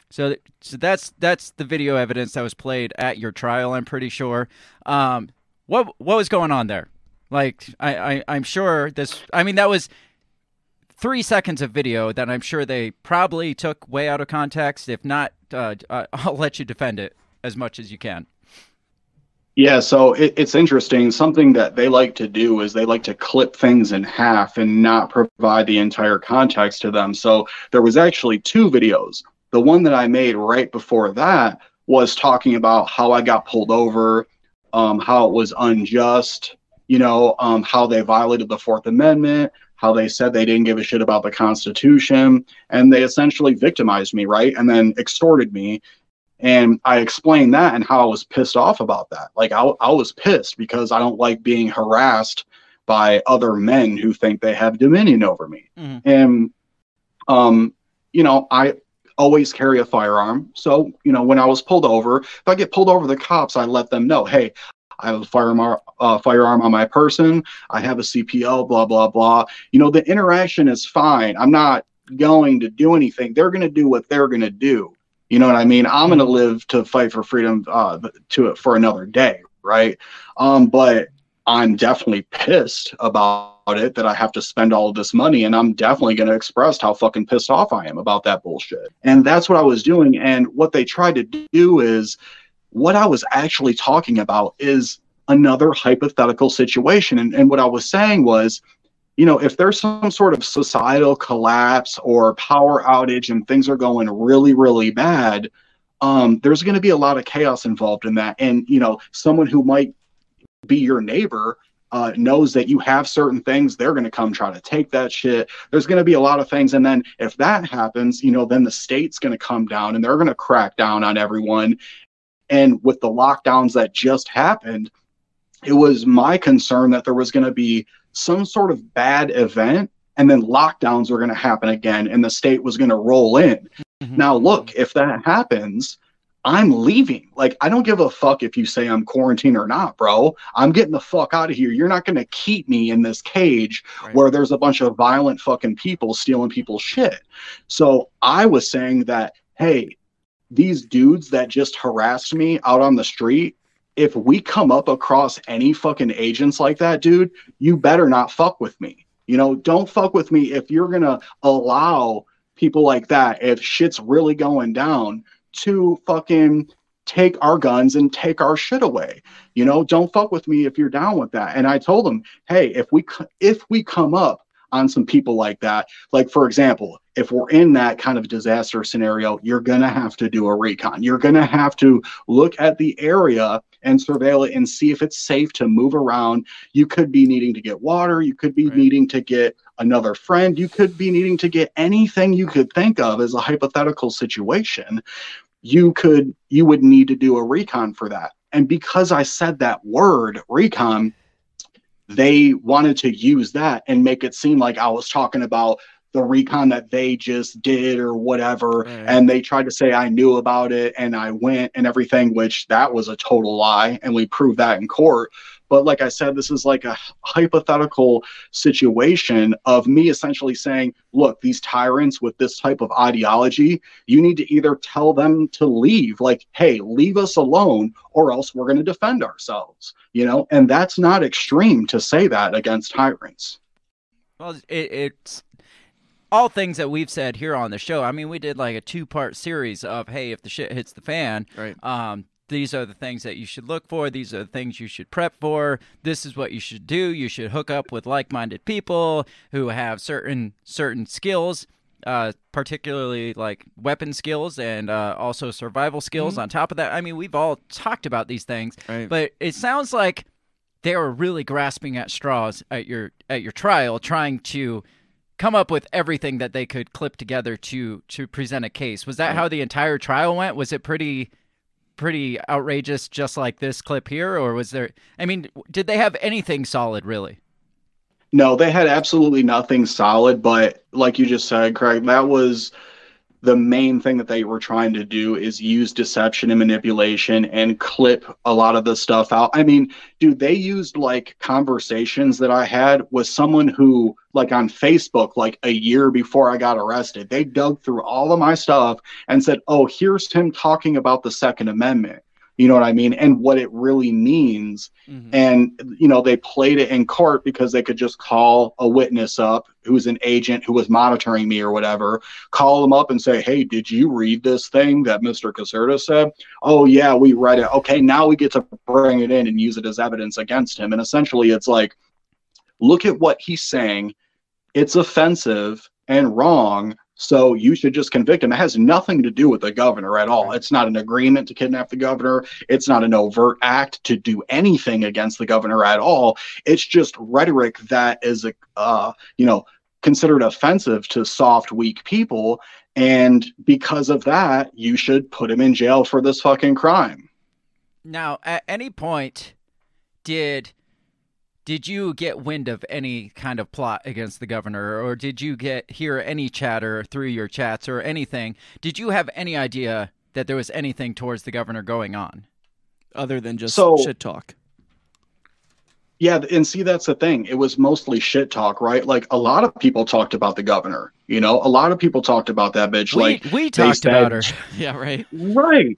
So, so that's that's the video evidence that was played at your trial. I'm pretty sure. Um, what what was going on there? Like, I, I I'm sure this. I mean, that was three seconds of video that I'm sure they probably took way out of context. If not, uh, uh, I'll let you defend it as much as you can. Yeah, so it, it's interesting. Something that they like to do is they like to clip things in half and not provide the entire context to them. So there was actually two videos. The one that I made right before that was talking about how I got pulled over, um, how it was unjust, you know, um, how they violated the Fourth Amendment, how they said they didn't give a shit about the Constitution, and they essentially victimized me, right? And then extorted me and I explained that and how I was pissed off about that. Like I, I was pissed because I don't like being harassed by other men who think they have dominion over me. Mhm. And um, you know, I always carry a firearm. So, you know, when I was pulled over, if I get pulled over the cops, I let them know, hey, I have a firearm, uh, firearm on my person. I have a CPL, blah, blah, blah. You know, the interaction is fine. I'm not going to do anything. They're going to do what they're going to do. You know what I mean? I'm going to live to fight for freedom uh, to it for another day, right? Um, but I'm definitely pissed about it that I have to spend all of this money, and I'm definitely going to express how fucking pissed off I am about that bullshit. And that's what I was doing. And what they tried to do is what I was actually talking about is another hypothetical situation. And, and what I was saying was, you know, if there's some sort of societal collapse or power outage and things are going really, really bad, um, there's going to be a lot of chaos involved in that. And, you know, someone who might be your neighbor uh, knows that you have certain things, they're going to come try to take that shit. There's going to be a lot of things. And then if that happens, you know, then the state's going to come down and they're going to crack down on everyone. And with the lockdowns that just happened, it was my concern that there was going to be some sort of bad event and then lockdowns were going to happen again and the state was going to roll in. Mm-hmm. Now, look, if that happens, I'm leaving. Like, I don't give a fuck if you say I'm quarantined or not, bro. I'm getting the fuck out of here. You're not going to keep me in this cage where there's a bunch of violent fucking people stealing people's shit. So I was saying that hey, these dudes that just harassed me out on the street, if we come up across any fucking agents like that, dude, you better not fuck with me. You know, don't fuck with me if you're going to allow people like that, if shit's really going down, to fucking take our guns and take our shit away. You know, don't fuck with me if you're down with that. And I told them, hey, if we if we come up on some people like that, like for example, if we're in that kind of disaster scenario, you're gonna have to do a recon. You're gonna have to look at the area and surveil it and see if it's safe to move around. You could be needing to get water. You could be right. needing to get another friend. You could be needing to get anything you could think of as a hypothetical situation you could you would need to do a recon for that and because i said that word recon they wanted to use that and make it seem like i was talking about the recon that they just did or whatever right. and they tried to say i knew about it and i went and everything which that was a total lie and we proved that in court but like I said, this is like a hypothetical situation of me essentially saying, look, these tyrants with this type of ideology, you need to either tell them to leave, like, hey, leave us alone, or else we're going to defend ourselves, you know? And that's not extreme to say that against tyrants. Well, it, it's all things that we've said here on the show. I mean, we did like a two part series of, hey, if the shit hits the fan, right. um, these are the things that you should look for. These are the things you should prep for. This is what you should do. You should hook up with like-minded people who have certain certain skills, uh, particularly like weapon skills and uh, also survival skills. Mm-hmm. On top of that, I mean, we've all talked about these things, right. but it sounds like they were really grasping at straws at your at your trial, trying to come up with everything that they could clip together to to present a case. Was that how the entire trial went? Was it pretty? pretty outrageous, just like this clip here, or was there? I mean, did they have anything solid really? No, they had absolutely nothing solid. But like you just said, Craig, that was the main thing that they were trying to do is use deception and manipulation and clip a lot of the stuff out. I mean, dude, they used like conversations that I had with someone who, like on Facebook, like a year before I got arrested, they dug through all of my stuff and said, oh, here's him talking about the Second Amendment you know what I mean, and what it really means. Mm-hmm. And, you know, they played it in court because they could just call a witness up who's an agent who was monitoring me or whatever, call them up and say, Hey, did you read this thing that Mr. Caserta said? Oh, yeah, we read it. Okay, now we get to bring it in and use it as evidence against him. And essentially, it's like, look at what he's saying. It's offensive and wrong so you should just convict him. It has nothing to do with the governor at all. It's not an agreement to kidnap the governor. It's not an overt act to do anything against the governor at all. It's just rhetoric that is, uh, you know, considered offensive to soft, weak people. And because of that, you should put him in jail for this fucking crime. Now, at any point, did did you get wind of any kind of plot against the governor or did you get hear any chatter through your chats or anything? Did you have any idea that there was anything towards the governor going on? Other than just so, shit talk. Yeah and see that's the thing. It was mostly shit talk right? Like a lot of people talked about the governor you know? A lot of people talked about that bitch we, like we talked said, about her. Yeah right. Right.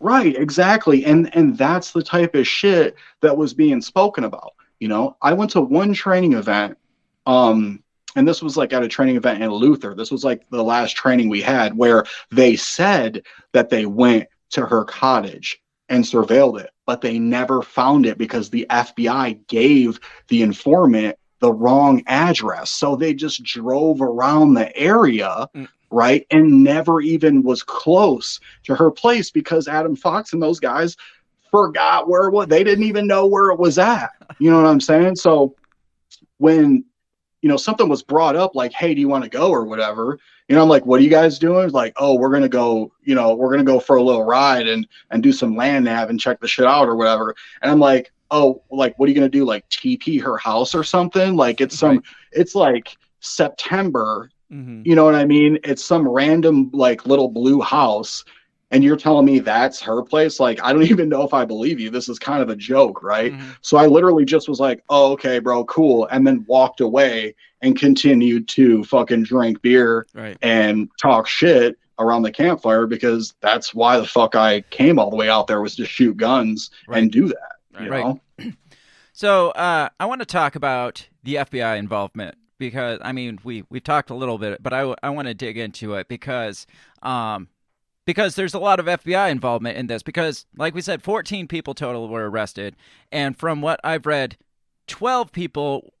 Right exactly. And and that's the type of shit that was being spoken about you know, I went to one training event, um, and this was like at a training event in Luther. This was like the last training we had where they said that they went to her cottage and surveilled it, but they never found it because the FBI gave the informant the wrong address. So they just drove around the area, mm. right? And never even was close to her place because Adam Fox and those guys forgot where it was. They didn't even know where it was at. You know what I'm saying? So when you know something was brought up like, "Hey, do you want to go or whatever?" You know, I'm like, "What are you guys doing?" Like, "Oh, we're gonna go. You know, we're gonna go for a little ride and and do some land nav and check the shit out or whatever." And I'm like, "Oh, like, what are you gonna do? Like, TP her house or something? Like, it's some. Right. It's like September." Mm-hmm. You know what I mean? It's some random like little blue house and you're telling me that's her place like i don't even know if i believe you this is kind of a joke right mm-hmm. so i literally just was like oh okay bro cool and then walked away and continued to fucking drink beer right. and talk shit around the campfire because that's why the fuck I came all the way out there was to shoot guns and do that. You Right. know? So uh, I want to talk about the FBI involvement because I mean we we've talked a little bit, but I, I want to dig into it because um because there's a lot of FBI involvement in this because like we said 14 people total were arrested and from what I've read 12 people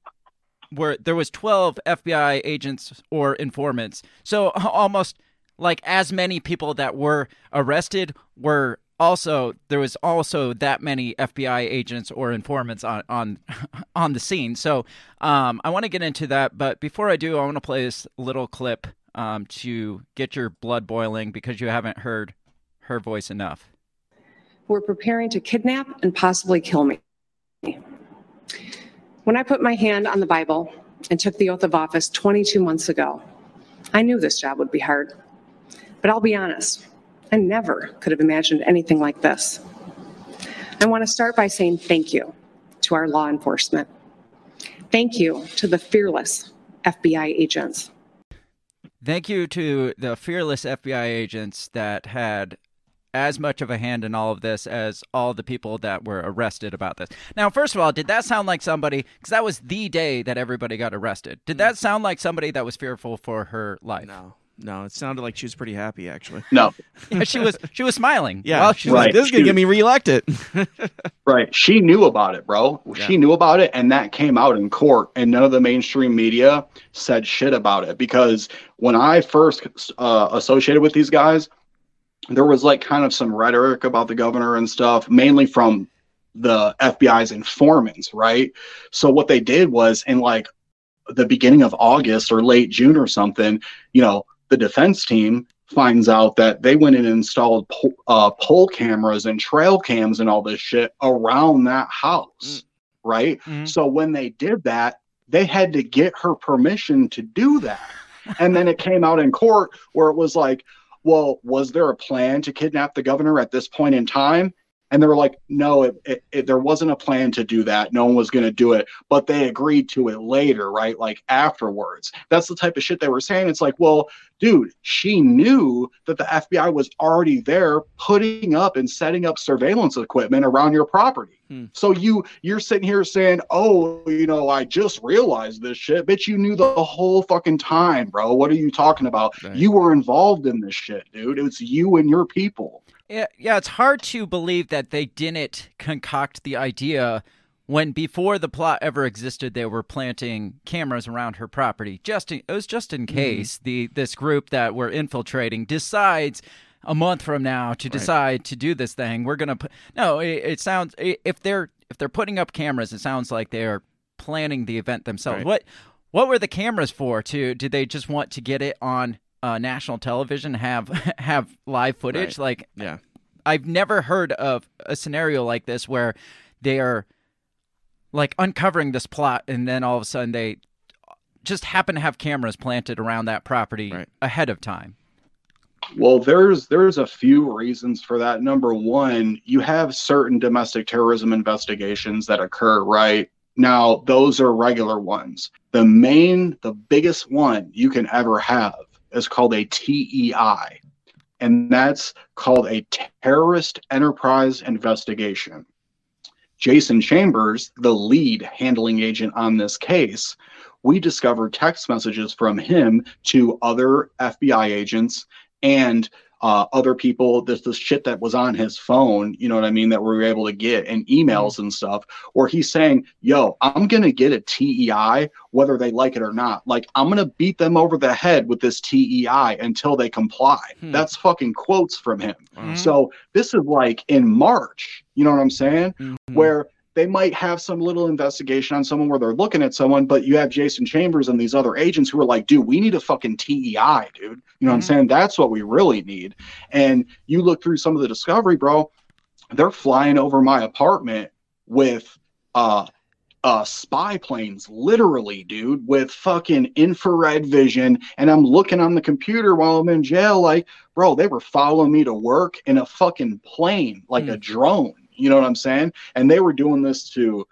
were there was 12 FBI agents or informants. So almost like as many people that were arrested were also there was also that many FBI agents or informants on on on the scene. So um, I want to get into that, but before I do, I want to play this little clip um, to get your blood boiling because you haven't heard her voice enough. were preparing to kidnap and possibly kill me. When I put my hand on the Bible and took the oath of office 22 months ago, I knew this job would be hard. But I'll be honest, I never could have imagined anything like this. I want to start by saying thank you to our law enforcement. Thank you to the fearless FBI agents. Thank you to the fearless FBI agents that had as much of a hand in all of this as all the people that were arrested about this. Now, first of all, did that sound like somebody, because that was the day that everybody got arrested. Did that mm. sound like somebody that was fearful for her life? No. No, it sounded like she was pretty happy actually. No. Yeah, she was she was smiling. Yeah, while she's like, Right. this is gonna She- get me reelected. Right. She knew about it, bro. She knew about it, and that came out in court, and none of the mainstream media said shit about it because when I first uh, associated with these guys, there was like kind of some rhetoric about the governor and stuff, mainly from the FBI's informants, right? So what they did was in like the beginning of August or late June or something, you know, the defense team finds out that they went and installed po- uh, pole cameras and trail cams and all this shit around that house, right? So when they did that, they had to get her permission to do that. and then it came out in court where it was like, well, was there a plan to kidnap the governor at this point in time? And they were like, no, it, it, it, there wasn't a plan to do that. No one was going to do it, but they agreed to it later, right? Like afterwards. That's the type of shit they were saying. It's like, well, dude, she knew that the FBI was already there putting up and setting up surveillance equipment around your property. Hmm. So you you're sitting here saying, "Oh, you know, I just realized this shit." Bitch, you knew the whole fucking time, bro. What are you talking about? You were involved in this shit, dude. It was you and your people. Yeah, yeah, it's hard to believe that they didn't concoct the idea when before the plot ever existed they were planting cameras around her property. Just in, it was just in mm-hmm. case the this group that were infiltrating decides a month from now to decide to do this thing. We're gonna put no. It, it sounds if they're if they're putting up cameras, it sounds like they are planning the event themselves. Right. What what were the cameras for? To did they just want to get it on uh, national television? Have have live footage? Right. Like Yeah. I've never heard of a scenario like this where they are like uncovering this plot and then all of a sudden they just happen to have cameras planted around that property ahead of time. Well, there's there's a few reasons for that. Number one, you have certain domestic terrorism investigations that occur, right? Now, those are regular ones. The main, the biggest one you can ever have is called a TEI, and that's called a terrorist enterprise investigation. Jason Chambers, the lead handling agent on this case, we discovered text messages from him to other FBI agents and uh, other people. This this shit that was on his phone, you know what I mean, that we were able to get, and emails and stuff, where he's saying, "Yo, I'm gonna get a TEI, whether they like it or not. Like, I'm gonna beat them over the head with this TEI until they comply." Hmm. That's fucking quotes from him. Mhm. So this is like in March. You know what I'm saying? Where they might have some little investigation on someone where they're looking at someone, but you have Jason Chambers and these other agents who are like, dude, we need a fucking TEI, dude. You know what I'm saying? That's what we really need. And you look through some of the discovery, bro, they're flying over my apartment with uh uh spy planes literally dude with fucking infrared vision and i'm looking on the computer while i'm in jail like bro they were following me to work in a fucking plane like a drone you know what i'm saying? And they were doing this to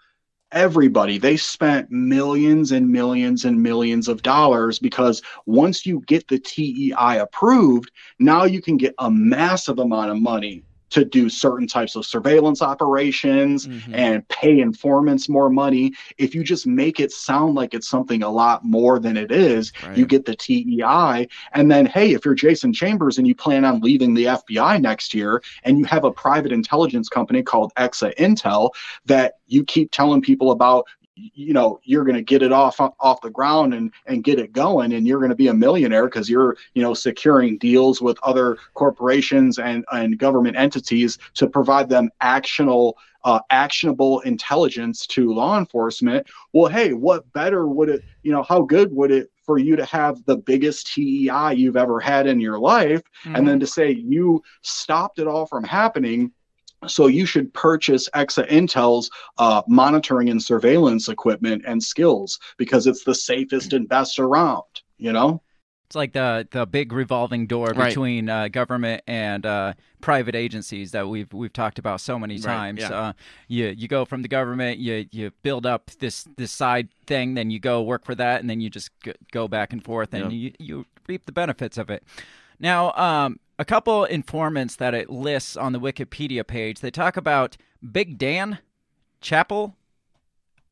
everybody. They spent millions and millions and millions of dollars because once you get the TEI approved now you can get a massive amount of money to do certain types of surveillance operations mm-hmm. and pay informants more money. If you just make it sound like it's something a lot more than it is, right. you get the TEI. And then, hey, if you're Jason Chambers and you plan on leaving the FBI next year and you have a private intelligence company called Exa Intel that you keep telling people about you know you're going to get it off off the ground and and get it going and you're going to be a millionaire because you're you know securing deals with other corporations and and government entities to provide them actionable uh, actionable intelligence to law enforcement well hey what better would it you know how good would it for you to have the biggest TEI you've ever had in your life mm-hmm. and then to say you stopped it all from happening so you should purchase Exa Intel's uh, monitoring and surveillance equipment and skills because it's the safest and best around. You know, it's like the the big revolving door right. between uh, government and uh, private agencies that we've we've talked about so many times. Right, yeah. Uh, you you go from the government, you you build up this this side thing, then you go work for that, and then you just go back and forth, and yep. you you reap the benefits of it. Now, um, a couple informants that it lists on the Wikipedia page. They talk about Big Dan Chappell.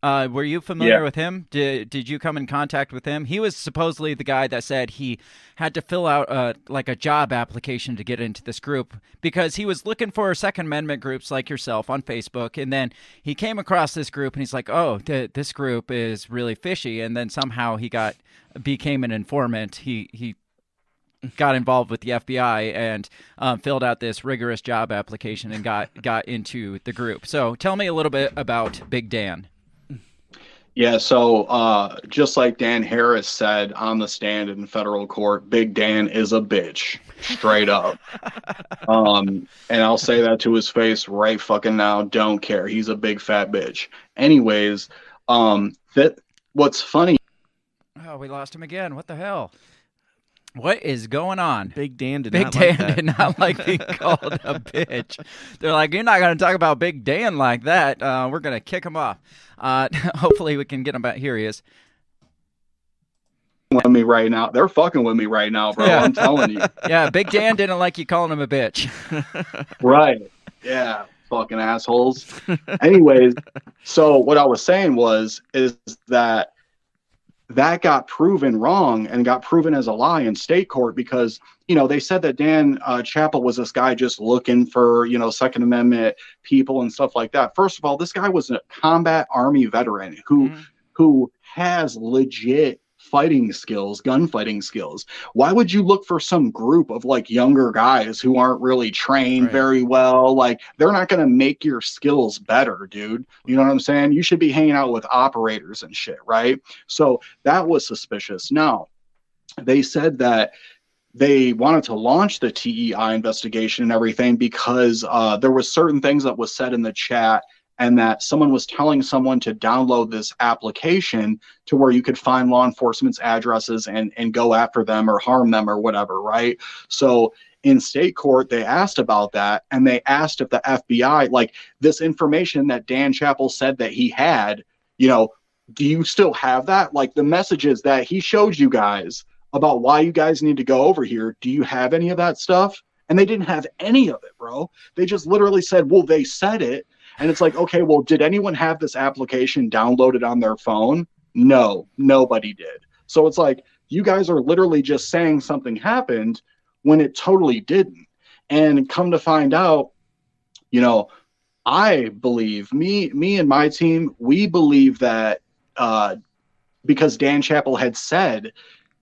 Uh, were you familiar yeah. with him? Did did you come in contact with him? He was supposedly the guy that said he had to fill out a like a job application to get into this group because he was looking for Second Amendment groups like yourself on Facebook, and then he came across this group and he's like, "Oh, th- this group is really fishy," and then somehow he got became an informant. He he got involved with the FBI and um, filled out this rigorous job application and got got into the group. So tell me a little bit about Big Dan. Yeah, so uh, just like Dan Harris said on the stand in federal court, Big Dan is a bitch, straight up. um, and I'll say that to his face right fucking now. Don't care. He's a big fat bitch. Anyways, um, that what's funny. Oh, we lost him again. What the hell? What is going on? Big Dan did Big not Dan like that. did not like being called a bitch. They're like, you're not going to talk about Big Dan like that. Uh, we're going to kick him off. Uh, hopefully, we can get him back. Here he is. With me right now, they're fucking with me right now, bro. Yeah. I'm telling you. Yeah, Big Dan didn't like you calling him a bitch. right. Yeah. Fucking assholes. Anyways, so what I was saying was is that that got proven wrong and got proven as a lie in state court because you know they said that Dan uh, Chappell was this guy just looking for you know Second Amendment people and stuff like that. First of all, this guy was a combat army veteran who mm-hmm. who has legit fighting skills, gunfighting skills. Why would you look for some group of like younger guys who aren't really trained right. very well? Like they're not going to make your skills better, dude. You know what I'm saying? You should be hanging out with operators and shit, right? So that was suspicious. Now, they said that they wanted to launch the TEI investigation and everything because uh, there was certain things that was said in the chat and that someone was telling someone to download this application to where you could find law enforcement's addresses and and go after them or harm them or whatever right? So in state court they asked about that and they asked if the FBI like this information that Dan Chappell said that he had you know do you still have that? Like the messages that he showed you guys about why you guys need to go over here do you have any of that stuff? And they didn't have any of it bro. They just literally said well they said it and it's like, okay, well, did anyone have this application downloaded on their phone? No, nobody did. So it's like, you guys are literally just saying something happened when it totally didn't. And come to find out, you know, I believe me, me and my team, we believe that uh, because Dan Chappell had said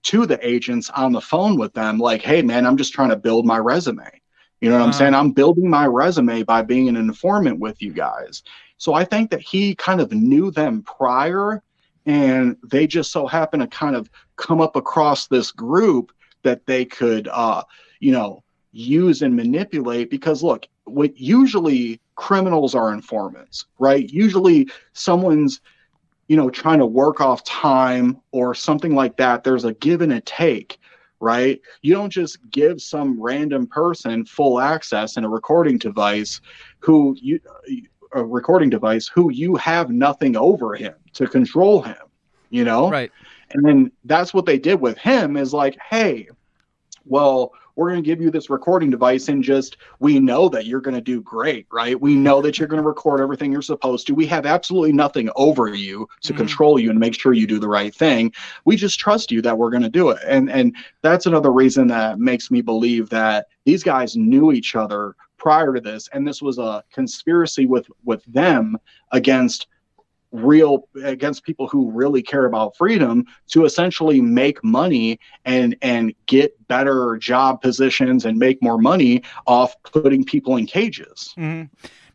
to the agents on the phone with them, like, hey, man, I'm just trying to build my resume. You know what I'm saying? I'm building my resume by being an informant with you guys. So I think that he kind of knew them prior and they just so happen to kind of come up across this group that they could uh, you know, use and manipulate because look, what usually criminals are informants, right? Usually someone's you know trying to work off time or something like that. There's a give and a take right? You don't just give some random person full access in a recording device who you a recording device who you have nothing over him to control him, you know? Right. And then that's what they did with him is like, hey, well, we're going to give you this recording device and just we know that you're going to do great, right? We know that you're going to record everything you're supposed to. We have absolutely nothing over you to Mm-hmm. control you and make sure you do the right thing. We just trust you that we're going to do it. And and that's another reason that makes me believe that these guys knew each other prior to this and this was a conspiracy with with them against real against people who really care about freedom to essentially make money and and get better job positions and make more money off putting people in cages. hmm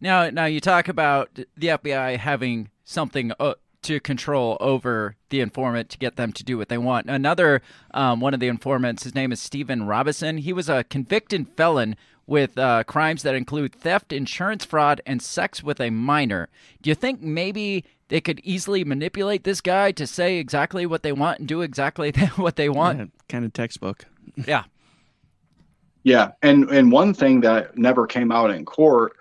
Now, now you talk about the FBI having something uh, to control over the informant to get them to do what they want. Another um, one of the informants, his name is Stephen Robinson. He was a convicted felon with uh, crimes that include theft, insurance fraud, and sex with a minor. Do you think maybe they could easily manipulate this guy to say exactly what they want and do exactly what they want? Yeah, kind of textbook. Yeah. Yeah, and and one thing that never came out in court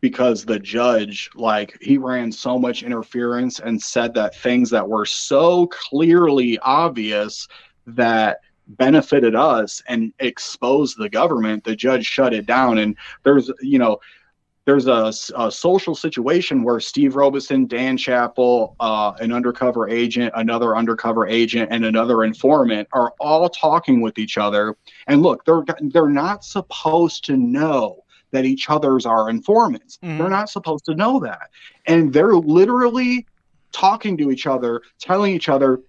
because the judge like he ran so much interference and said that things that were so clearly obvious that benefited us and exposed the government the judge shut it down and there's you know there's a, a social situation where Steve Robeson, Dan Chappell, uh, an undercover agent, another undercover agent, and another informant are all talking with each other. And look, they're they're not supposed to know that each other's are informants. They're not supposed to know that, and they're literally talking to each other, telling each other,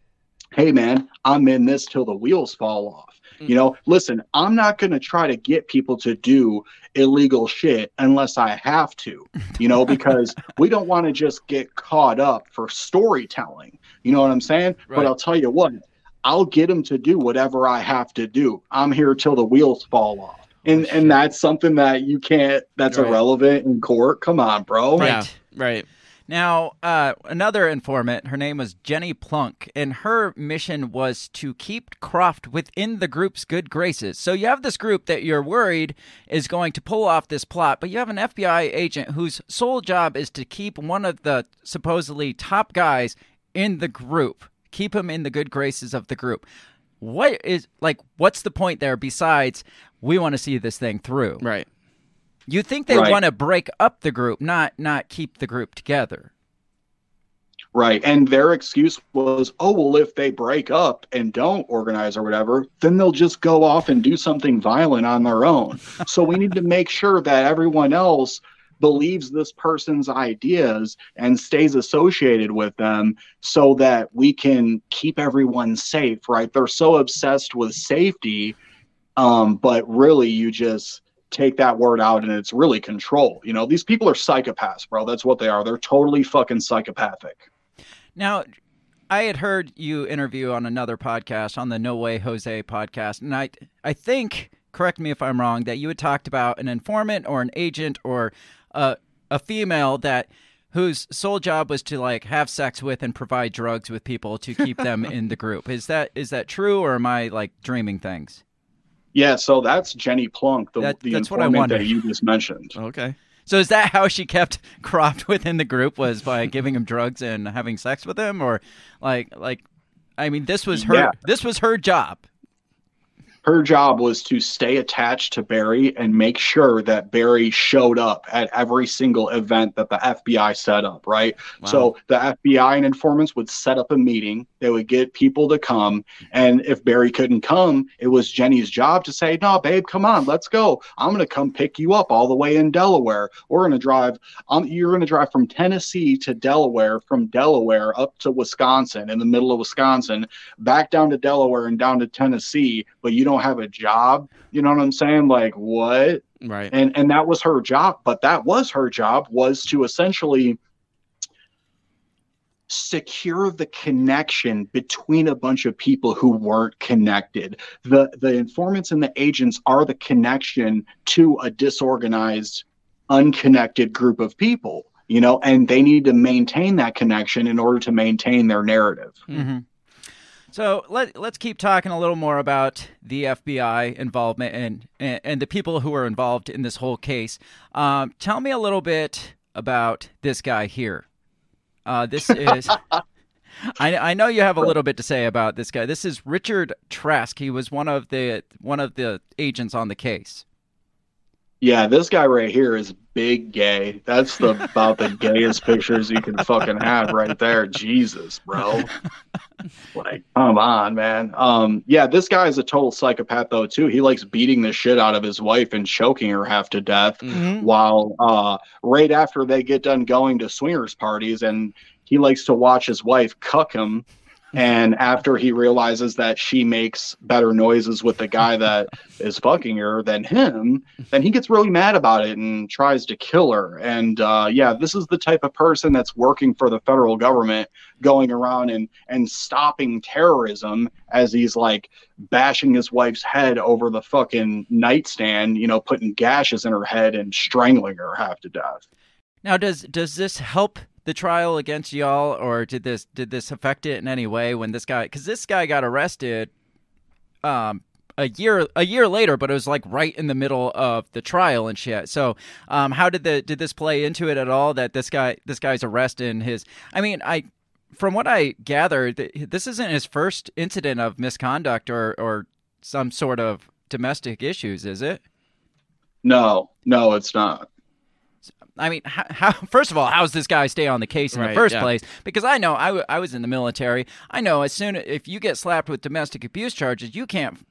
"Hey, man, I'm in this till the wheels fall off." You mm. know, listen, I'm not going to try to get people to do illegal shit unless I have to, you know, because we don't want to just get caught up for storytelling. You know what I'm saying? Right. But I'll tell you what, I'll get them to do whatever I have to do. I'm here till the wheels fall off. Oh, and and that's something that you can't that's Right. irrelevant in court. Come on, bro. Yeah, right. Now, uh, another informant, her name was Jenny Plunk, and her mission was to keep Croft within the group's good graces. So you have this group that you're worried is going to pull off this plot, but you have an FBI agent whose sole job is to keep one of the supposedly top guys in the group, keep him in the good graces of the group. What is like? What's the point there? Besides, we want to see this thing through. Right. You think they Right. want to break up the group, not not keep the group together. Right. And their excuse was, oh, well, if they break up and don't organize or whatever, then they'll just go off and do something violent on their own. so we need to make sure that everyone else believes this person's ideas and stays associated with them so that we can keep everyone safe, right? They're so obsessed with safety, um, but really you just take that word out and it's really control. You know, these people are psychopaths, bro. That's what they are. They're totally fucking psychopathic. Now, I had heard you interview on another podcast, on the No Way Jose podcast, and I I think, correct me if I'm wrong, that you had talked about an informant or an agent or a a female that whose sole job was to like have sex with and provide drugs with people to keep them in the group. Is that is that true or am I like dreaming things? Yeah, so that's Jenny Plunk, the, That- the that's what I informant that you just mentioned. Okay. So is that how she kept Croft within the group was by giving him drugs and having sex with him or like like I mean this was her Yeah. this was her job. Her job was to stay attached to Barry and make sure that Barry showed up at every single event that the FBI set up, right? So the FBI and informants would set up a meeting. They would get people to come. And if Barry couldn't come, it was Jenny's job to say, No, babe, come on, let's go. I'm going to come pick you up all the way in Delaware. We're going to drive, um, you're going to drive from Tennessee to Delaware, from Delaware up to Wisconsin, in the middle of Wisconsin, back down to Delaware and down to Tennessee, but you don't have a job. You know what I'm saying? Like, what? Right. and and that was her job but that was her job was to essentially secure the connection between a bunch of people who weren't connected the the informants and the agents are the connection to a disorganized unconnected group of people you know and they need to maintain that connection in order to maintain their narrative hmm So let let's keep talking a little more about the FBI involvement and and, and the people who are involved in this whole case. Um, tell me a little bit about this guy here. Uh, this is. I, I know you have a little bit to say about this guy. This is Richard Trask. He was one of the one of the agents on the case. Yeah, this guy right here is big gay. That's the about the gayest pictures you can fucking have right there. Jesus, bro. Like, come on, man. Um, yeah, this guy is a total psychopath though too. He likes beating the shit out of his wife and choking her half to death Mm-hmm. while uh right after they get done going to swingers parties and he likes to watch his wife cuck him and after he realizes that she makes better noises with the guy that is fucking her than him, then he gets really mad about it and tries to kill her. And uh, yeah, this is the type of person that's working for the federal government, going around and and stopping terrorism as he's like bashing his wife's head over the fucking nightstand, you know, putting gashes in her head and strangling her half to death. Now, does does this help the trial against y'all, or did this did this affect it in any way when this guy? Because this guy got arrested, um, a year a year later, but it was like right in the middle of the trial and shit. So, um, how did the did this play into it at all? That this guy this guy's arrest and his, I mean, I. From what I gather, this isn't his first incident of misconduct or, or some sort of domestic issues, is it? No, no, it's not. I mean, how, how, first of all, how's this guy stay on the case in Right, the first yeah. place? Because I know I, w- I was in the military. I know as soon if you get slapped with domestic abuse charges, you can't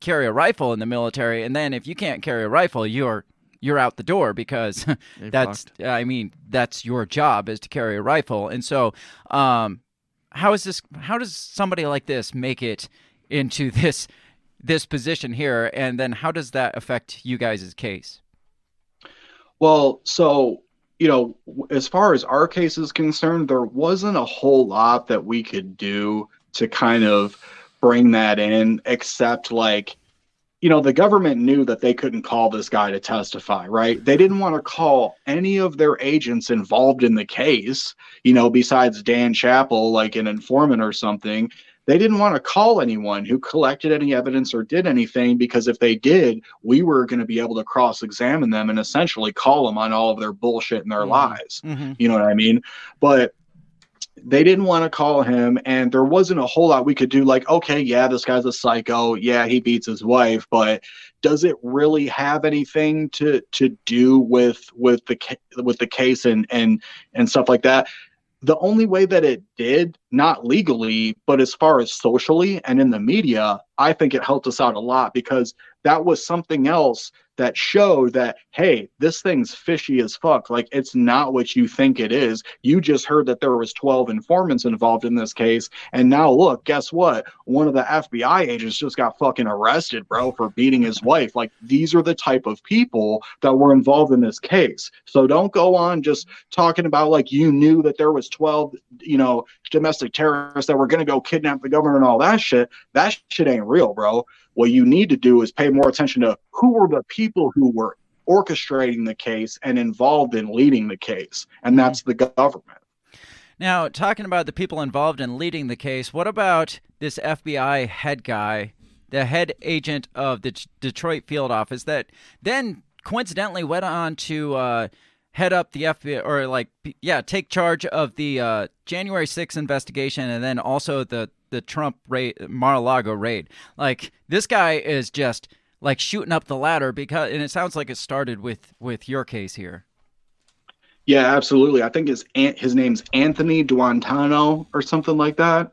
carry a rifle in the military, and then if you can't carry a rifle, you're you're out the door because that's I mean that's your job is to carry a rifle, and so um, how is this? How does somebody like this make it into this this position here, and then how does that affect you guys' case? Well, so you know, as far as our case is concerned, there wasn't a whole lot that we could do to kind of bring that in, except like, you know, the government knew that they couldn't call this guy to testify, right? They didn't want to call any of their agents involved in the case, you know, besides Dan Chappel, like an informant or something. They didn't want to call anyone who collected any evidence or did anything because if they did, we were going to be able to cross examine them and essentially call them on all of their bullshit and their lies. Mm-hmm. You know what I mean? But they didn't want to call him, and there wasn't a whole lot we could do. Like, okay, yeah, this guy's a psycho. Yeah, he beats his wife, but does it really have anything to to do with with the with the case and and and stuff like that? The only way that it did, not legally, but as far as socially and in the media, I think it helped us out a lot because that was something else that showed that hey this thing's fishy as fuck. Like it's not what you think it is. You just heard that there was 12 informants involved in this case and now look guess what? One of the fbi agents just got fucking arrested bro for beating his wife. Like these are the type of people that were involved in this case. So don't go on just talking about like you knew that there was 12 you know domestic terrorists that were going to go kidnap the governor and all that shit. That shit ain't real bro what you need to do is pay more attention to who were the people who were orchestrating the case and involved in leading the case, and that's the government. Now, talking about the people involved in leading the case, what about this FBI head guy, the head agent of the Detroit field office that then coincidentally went on to uh, head up the FBI, or like, yeah, take charge of the uh, January 6th investigation and then also the, the Trump raid, Mar-a-Lago raid. Like, this guy is just like shooting up the ladder because, and it sounds like it started with, with your case here. Yeah, absolutely. I think his his name's Anthony Duantano or something like that.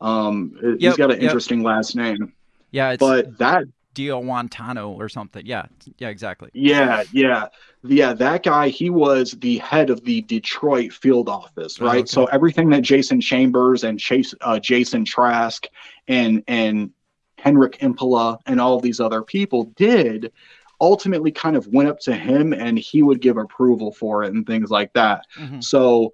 Um, Yep, he's got an yep. interesting last name. Yeah, it's but that Dio Wantano or something. Yeah, yeah, exactly. Yeah, yeah, yeah. That guy, he was the head of the Detroit field office, Oh, right? okay. So everything that Jayson Chambers and Chase, uh, Jason Trask and and Henrik Impola and all these other people did, ultimately kind of went up to him, and he would give approval for it and things like that. Mhm. So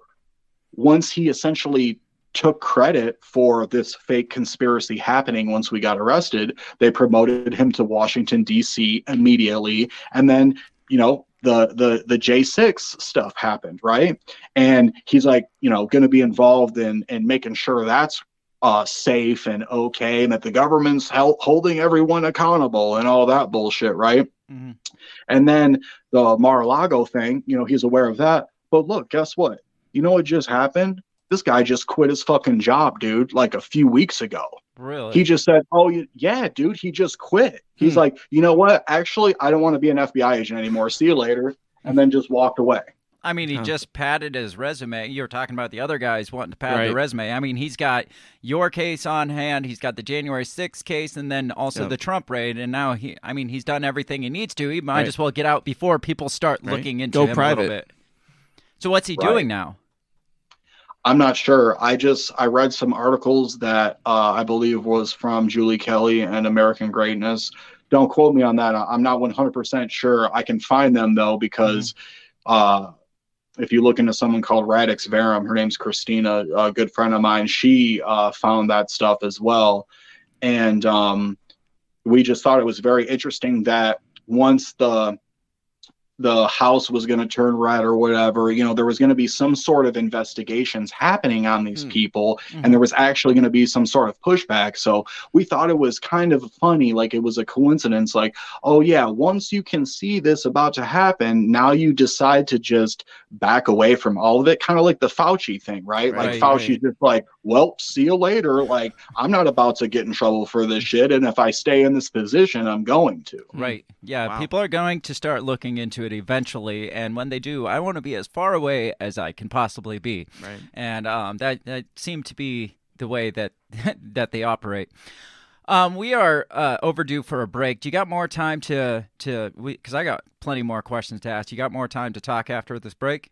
once he essentially took credit for this fake conspiracy happening once we got arrested, they promoted him to Washington D.C. immediately, and then you know the the the J6 stuff happened, right? And he's like, you know, going to be involved in in making sure that's uh, safe and okay, and that the government's hel- holding everyone accountable and all that bullshit, right? Mhm. And then the Mar-a-Lago thing, you know, he's aware of that. But look, guess what? You know what just happened? This guy just quit his fucking job, dude, like a few weeks ago. Really? He just said, "Oh, yeah, dude." He just quit. He's Hmm. like, "You know what? Actually, I don't want to be an FBI agent anymore. See you later," and then just walked away. I mean, he Huh. just padded his resume. You were talking about the other guys wanting to pad Right. the resume. I mean, he's got your case on hand. He's got the January 6th case, and then also Yep. the Trump raid. And now he, I mean, he's done everything he needs to. He might Right. as well get out before people start Right. looking into Go him a little bit. So what's he Right. doing now? I'm not sure. I just I read some articles that uh, I believe was from Julie Kelly and American Greatness. Don't quote me on that. I'm not 100% sure. I can find them though because uh, if you look into someone called Radix Verum, her name's Christina, a good friend of mine. She uh, found that stuff as well, and um, we just thought it was very interesting that once the the house was going to turn red or whatever you know there was going to be some sort of investigations happening on these Hmm. people and there was actually going to be some sort of pushback so we thought it was kind of funny like it was a coincidence like oh yeah once you can see this about to happen now you decide to just back away from all of it kind of like the fauci thing right, Right, like fauci's right. just like well see you later like i'm not about to get in trouble for this shit and if i stay in this position i'm going to Right. Yeah, Wow. people are going to start looking into it eventually, and when they do, I want to be as far away as I can possibly be. Right. And um, that that seemed to be the way that that they operate. Um, we are uh, overdue for a break. Do you got more time to to? Because I got plenty more questions to ask. You got more time to talk after this break?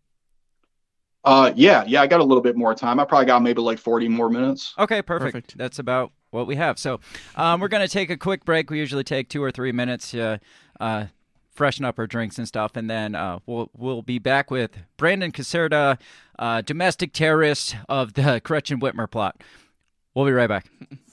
Uh, yeah, yeah, I got a little bit more time. I probably got maybe like 40 more minutes. Okay, perfect. Perfect. That's about what we have. So, um, we're going to take a quick break. We usually take two or three minutes to uh, freshen up our drinks and stuff, and then uh, we'll we'll be back with Brandon Caserta, uh, domestic terrorist of the Gretchen Whitmer plot. We'll be right back.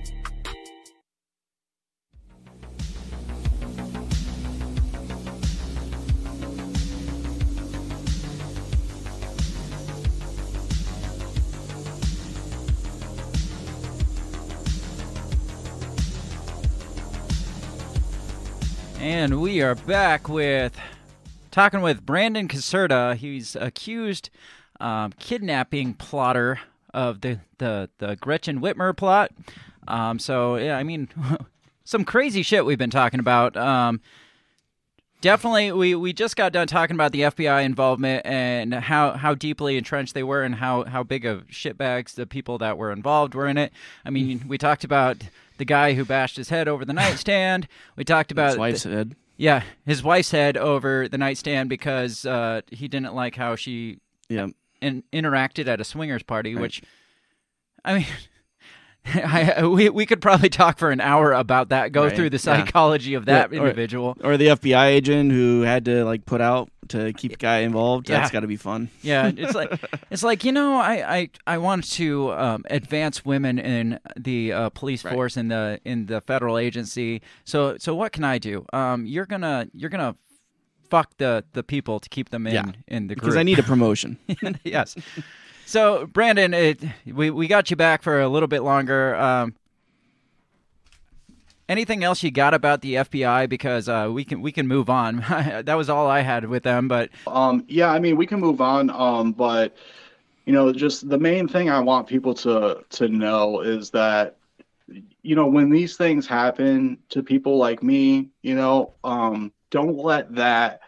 And we are back with talking with Brandon Caserta. He's accused um, kidnapping plotter of the, the, the Gretchen Whitmer plot. Um, so, yeah, I mean, some crazy shit we've been talking about. Um, definitely, we, we just got done talking about the FBI involvement and how, how deeply entrenched they were and how, how big of shitbags the people that were involved were in it. I mean, we talked about the guy who bashed his head over the nightstand. We talked about His wife's the- head. Yeah, his wife's head over the nightstand because uh, he didn't like how she Yeah. in, interacted at a swingers party. Right. Which, I mean, I, we we could probably talk for an hour about that. Go Right, through the yeah. psychology of that Yeah, or- individual. Or the FBI agent who had to like put out to keep the guy involved. Yeah. That's got to be fun. Yeah, it's like it's like you know I I, I want to um, advance women in the uh, police Right. force in the in the federal agency. So so what can I do? Um, you're gonna you're gonna fuck the the people to keep them in Yeah, in the group because I need a promotion. yes. So Brandon, it, we we got you back for a little bit longer. Um, anything else you got about the FBI? Because uh, we can we can move on. that was all I had with them, but Um, yeah, I mean, we can move on. Um, but you know, just the main thing I want people to to know is that you know when these things happen to people like me, you know, um, don't let that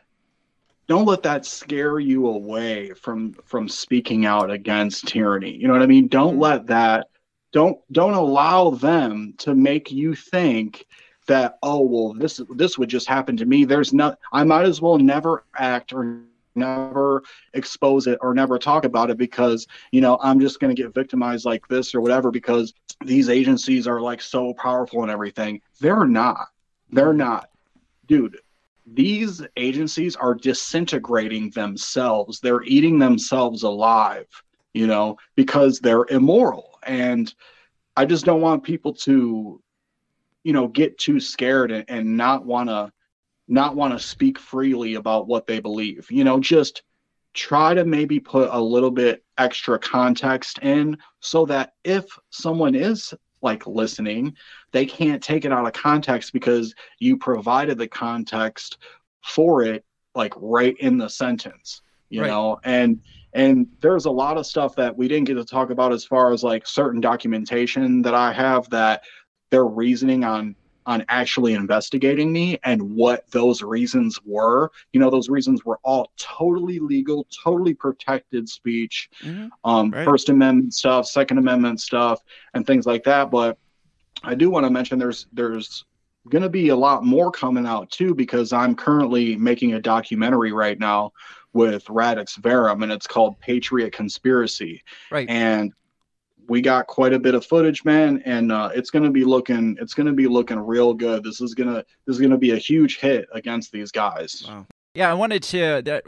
don't let that scare you away from from speaking out against tyranny. You know what I mean? Don't mm-hmm. let that don't don't allow them to make you think that oh well this this would just happen to me. There's not I might as well never act or never expose it or never talk about it because you know I'm just going to get victimized like this or whatever because these agencies are like so powerful and everything. They're not. They're not. Dude, these agencies are disintegrating themselves. They're eating themselves alive, you know, because they're immoral. And I just don't want people to, you know, get too scared and, and not want to not want to speak freely about what they believe. You know, just try to maybe put a little bit extra context in so that if someone is like listening, they can't take it out of context because you provided the context for it like right in the sentence, you Right. know, and and there's a lot of stuff that we didn't get to talk about as far as like certain documentation that I have that their reasoning on on actually investigating me and what those reasons were. You know, those reasons were all totally legal, totally protected speech, um, Right. First Amendment stuff, Second Amendment stuff, and things like that. But I do want to mention there's there's going to be a lot more coming out too because I'm currently making a documentary right now with Radix Verum and it's called Patriot Conspiracy. Right. And we got quite a bit of footage, man, and uh, it's going to be looking it's to be looking real good. This is gonna this is going to be a huge hit against these guys. Yeah, I wanted to. That,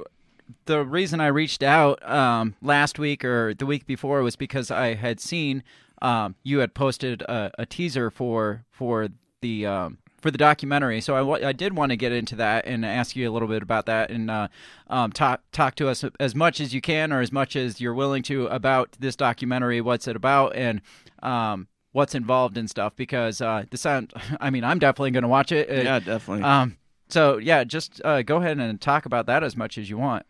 the reason I reached out um, last week or the week before was because I had seen um, you had posted a, a teaser for for the um, for the documentary. So I, did want to get into that and ask you a little bit about that and uh, um, talk talk to us as much as you can or as much as you're willing to about this documentary. What's it about and um, what's involved and stuff? Because uh, the sound. I mean, I'm definitely going to watch it. Uh, Yeah, definitely. Um, so yeah, just uh, go ahead and talk about that as much as you want.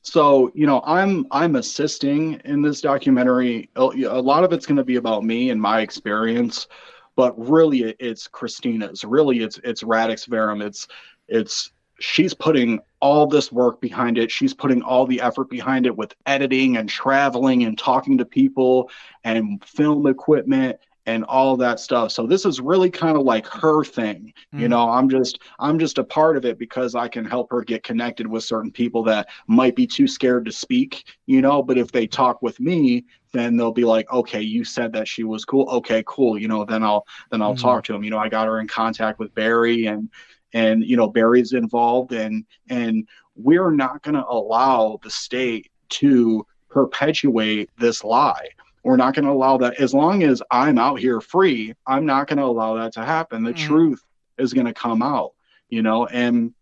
So you know, I'm I'm assisting in this documentary. A a lot of it's going to be about me and my experience, but really it- it's Christina's. Really, it's it's Radix Verum. It's it's she's putting all this work behind it. She's putting all the effort behind it with editing and traveling and talking to people and film equipment and all that stuff. So this is really kind of like her thing. You Mm. know, I'm just I'm just a part of it because I can help her get connected with certain people that might be too scared to speak, you know, but if they talk with me, then they'll be like, "Okay, you said that she was cool. Okay, cool. You know, then I'll then I'll Mhm. talk to him. You know, I got her in contact with Barry and and you know, Barry's involved and and we're not going to allow the state to perpetuate this lie. We're not going to allow that. As long as I'm out here free, I'm not going to allow that to happen. The truth is going to come out, you know, and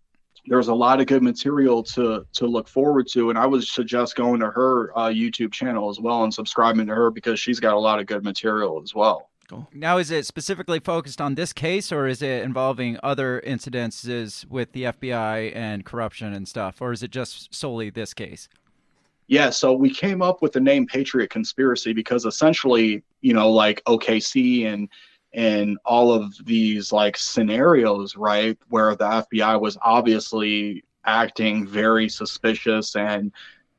there's a lot of good material to to look forward to and i would suggest going to her uh, youtube channel as well and subscribing to her because she's got a lot of good material as well Cool. Now, is it specifically focused on this case, or is it involving other incidences with the FBI and corruption and stuff, or is it just solely this case? Yeah, so we came up with the name Patriot Conspiracy because essentially, you know, like OKC and and all of these like scenarios, right, where the FBI was obviously acting very suspicious and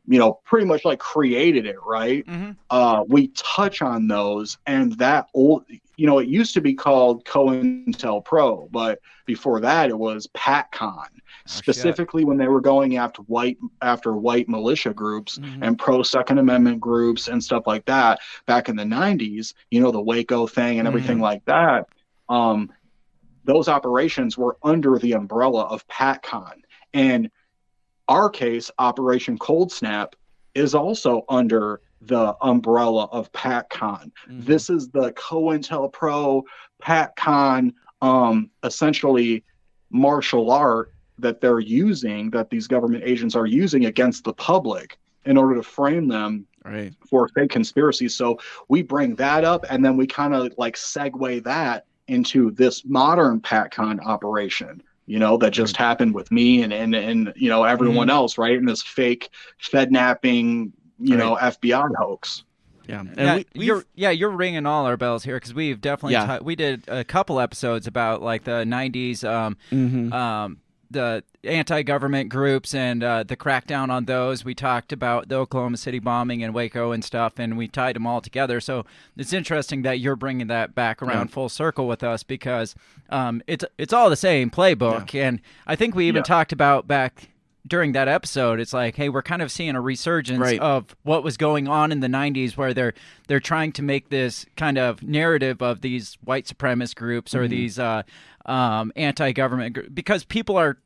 you know, pretty much like created it, right? Uh, we touch on those, and that old, you know, it used to be called COINTELPRO, but before that it was PATCON. Specifically, when they were going after white after white militia groups and pro Second Amendment groups and stuff like that back in the '90s, you know, the Waco thing and everything Mhm. like that. Um, those operations were under the umbrella of PATCON, and our case, Operation Cold Snap, is also under the umbrella of PATCON. This is the COINTELPRO PATCON, um, essentially martial art that they're using, that these government agents are using against the public in order to frame them right. for fake conspiracies. So we bring that up and then we kind of like segue that into this modern PatCon operation, you know, that just happened with me and and and you know everyone Mhm. else, right? In this fake Fednapping, you know, FBI hoax. Yeah, and yeah, we, you're yeah you're ringing all our bells here because we've definitely Yeah. ti- we did a couple episodes about like the '90s um, Mhm. um, the anti-government groups and uh, the crackdown on those. We talked about the Oklahoma City bombing and Waco and stuff, and we tied them all together. So it's interesting that you're bringing that back around Yeah. full circle with us because um, it's it's all the same playbook, and I think we even Yeah. talked about back. During that episode, it's like, hey, we're kind of seeing a resurgence Right. of what was going on in the '90s, where they're they're trying to make this kind of narrative of these white supremacist groups or Mhm. these uh, um, anti-government because people are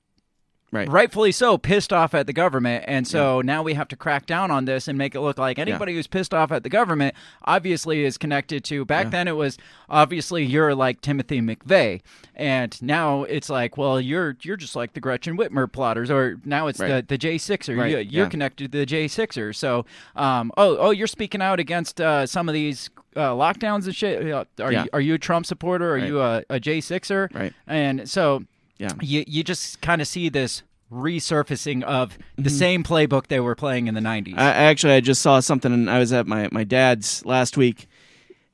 Right. rightfully so pissed off at the government and so now we have to crack down on this and make it look like anybody who's pissed off at the government obviously is connected to back Yeah. then it was obviously you're like Timothy McVeigh and now it's like well you're you're just like the Gretchen Whitmer plotters or now it's Right. the the J6er Right, you, you're yeah. connected to the J6er so um oh oh you're speaking out against uh, some of these uh, lockdowns and shit Uh, are Yeah. you are you a Trump supporter are Right. you a, a J6er Right. and so Yeah. you you just kind of see this resurfacing of the Mhm. same playbook they were playing in the 90s. I, actually, I just saw something, and I was at my, my dad's last week,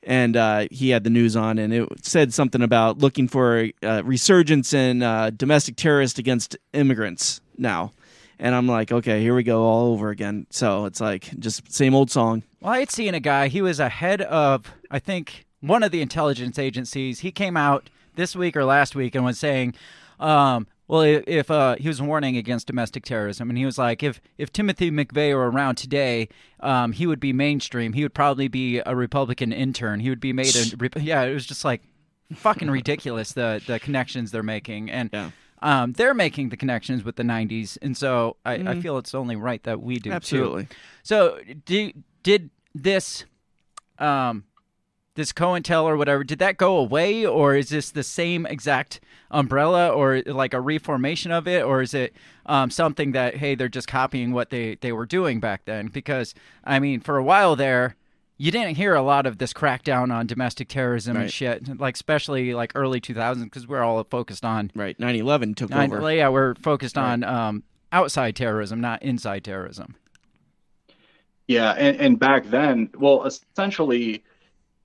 and uh, he had the news on, and it said something about looking for a uh, resurgence in uh, domestic terrorists against immigrants now. And I'm like, okay, here we go all over again. So it's like just same old song. Well, I had seen a guy. He was a head of, I think, one of the intelligence agencies. He came out this week or last week and was saying, um, well, if, uh, he was warning against domestic terrorism, and he was like, if if Timothy McVeigh were around today, um, he would be mainstream. He would probably be a Republican intern. He would be made a yeah. It was just like fucking ridiculous the the connections they're making and. Yeah. Um, they're making the connections with the '90s, and so I, I Mhm. feel it's only right that we do too. Absolutely. So, do, did this, um, this COINTEL or whatever, did that go away, or is this the same exact umbrella, or like a reformation of it, or is it um, something that hey, they're just copying what they they were doing back then? Because I mean, for a while there. You didn't hear a lot of this crackdown on domestic terrorism and shit, like especially like early 2000s, because we're all focused on Right. 9 11 took Nine- over. Yeah, we're focused Right. on um, outside terrorism, not inside terrorism. Yeah, and, and back then, well, essentially,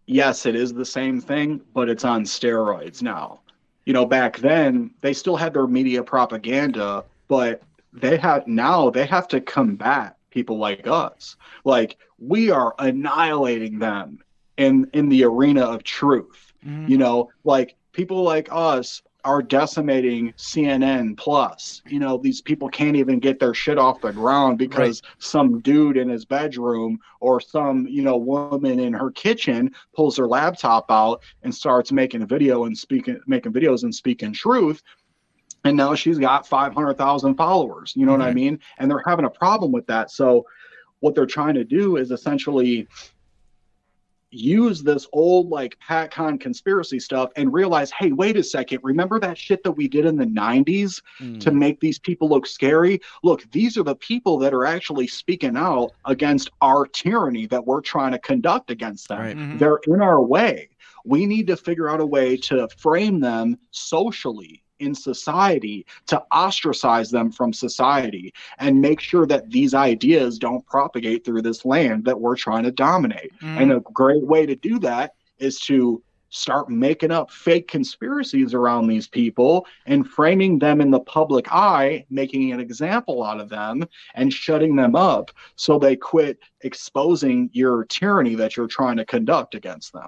yes, it is the same thing, but it's on steroids now. You know, back then they still had their media propaganda, but they have now they have to combat people like us. Like we are annihilating them in in the arena of truth. Mm-hmm. You know, like people like us are decimating CNN plus. You know, these people can't even get their shit off the ground because some dude in his bedroom or some, you know, woman in her kitchen pulls her laptop out and starts making a video and speaking making videos and speaking truth. And now she's got 500,000 followers. You know what I mean? And they're having a problem with that. So what they're trying to do is essentially use this old like PatCon conspiracy stuff and realize, hey, wait a second, remember that shit that we did in the 90s to make these people look scary? Look, these are the people that are actually speaking out against our tyranny that we're trying to conduct against them. Right. Mhm. They're in our way. We need to figure out a way to frame them socially in society to ostracize them from society and make sure that these ideas don't propagate through this land that we're trying to dominate. Mm. And a great way to do that is to start making up fake conspiracies around these people and framing them in the public eye, making an example out of them and shutting them up so they quit exposing your tyranny that you're trying to conduct against them.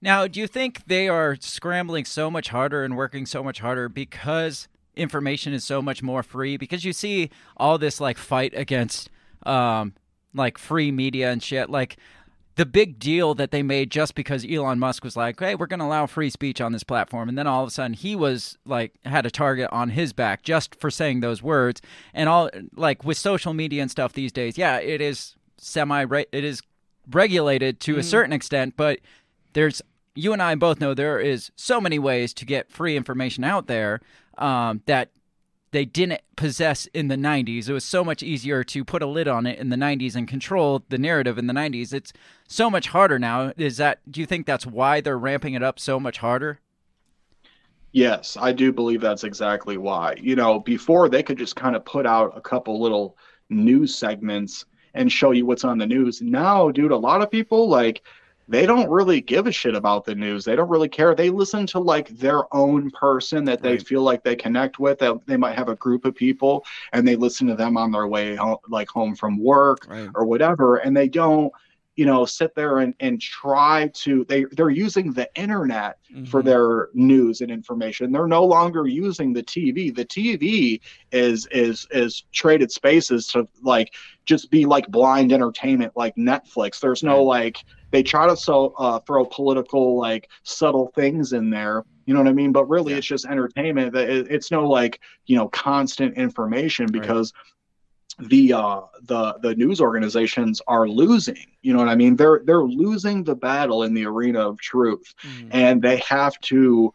Now, do you think they are scrambling so much harder and working so much harder because information is so much more free? Because you see all this like fight against um like free media and shit. Like the big deal that they made just because Elon Musk was like, "Hey, we're going to allow free speech on this platform," and then all of a sudden he was like had a target on his back just for saying those words. And all like with social media and stuff these days, yeah, it is semi it is regulated to a certain extent, but there's you and I both know there is so many ways to get free information out there um, that they didn't possess in the 90s. It was so much easier to put a lid on it in the 90s and control the narrative in the 90s. It's so much harder now. Is that do you think that's why they're ramping it up so much harder? Yes, I do believe that's exactly why. You know, before they could just kind of put out a couple little news segments and show you what's on the news. Now, dude, a lot of people like they don't really give a shit about the news. They don't really care. They listen to like their own person that they Right. feel like they connect with. That they might have a group of people and they listen to them on their way home, like home from work Right. or whatever. And they don't, you know, sit there and, and try to. They they're using the internet for Mhm. their news and information. They're no longer using the TV. The TV is is is traded spaces to like just be like blind entertainment, like Netflix. There's no like they try to so uh, throw political like subtle things in there. You know what I mean? But really, it's just entertainment. That It's no like you know constant information because the uh the the news organizations are losing you know what i mean they're they're losing the battle in the arena of truth and they have to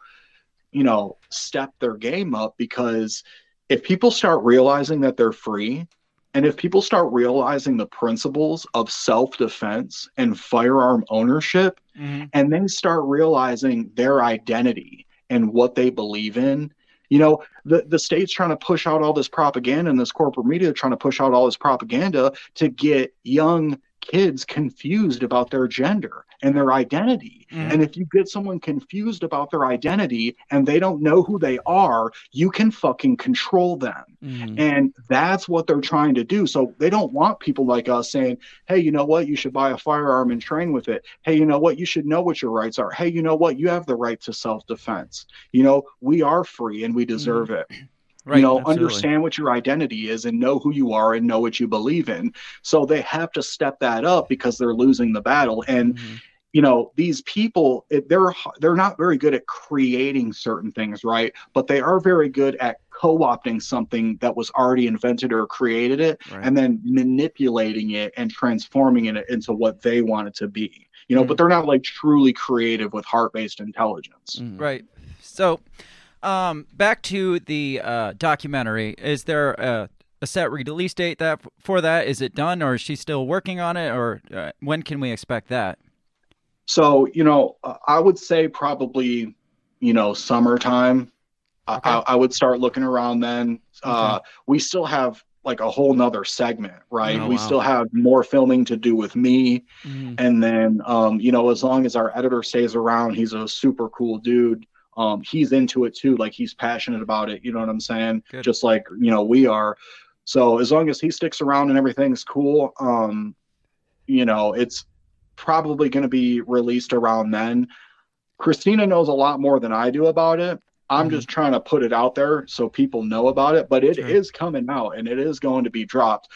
you know step their game up because if people start realizing that they're free and if people start realizing the principles of self-defense and firearm ownership mm-hmm. and then start realizing their identity and what they believe in you know the, the state's trying to push out all this propaganda and this corporate media trying to push out all this propaganda to get young kids confused about their gender and their identity mm-hmm. and if you get someone confused about their identity and they don't know who they are you can fucking control them mm-hmm. and that's what they're trying to do. So they don't want people like us saying, hey, you know what? You should buy a firearm and train with it. Hey, you know what? You should know what your rights are. Hey, you know what? You have the right to self defense. You know, we are free and we deserve mm-hmm. it. Right, you know, absolutely. understand what your identity is and know who you are and know what you believe in. So they have to step that up because they're losing the battle. And mm-hmm. you know these people it- they're they're not very good at creating certain things right but they are very good at co-opting something that was already invented or created it Right. and then manipulating it and transforming it into what they want it to be you know but mm. they're not like truly creative with heart-based intelligence mm-hmm. Right. So, um, back to the uh, documentary. Is there a, a set release date that for that? Is it done, or is she still working on it, or uh, when can we expect that? So, you know, uh, I would say probably, you know, summertime. I I, I would start looking around then. Uh, we still have like a whole nother segment, right? Oh, we wow. still have more filming to do with me. Mhm. And then, um, you know, as long as our editor stays around, he's a super cool dude. Um, he's into it too. Like he's passionate about it. You know what I'm saying? Good. Just like, you know, we are. So as long as he sticks around and everything's cool, um, you know, it's probably going to be released around then. Christina knows a lot more than I do about it. I'm just trying to put it out there so people know about it, but it is coming out and it is going to be dropped.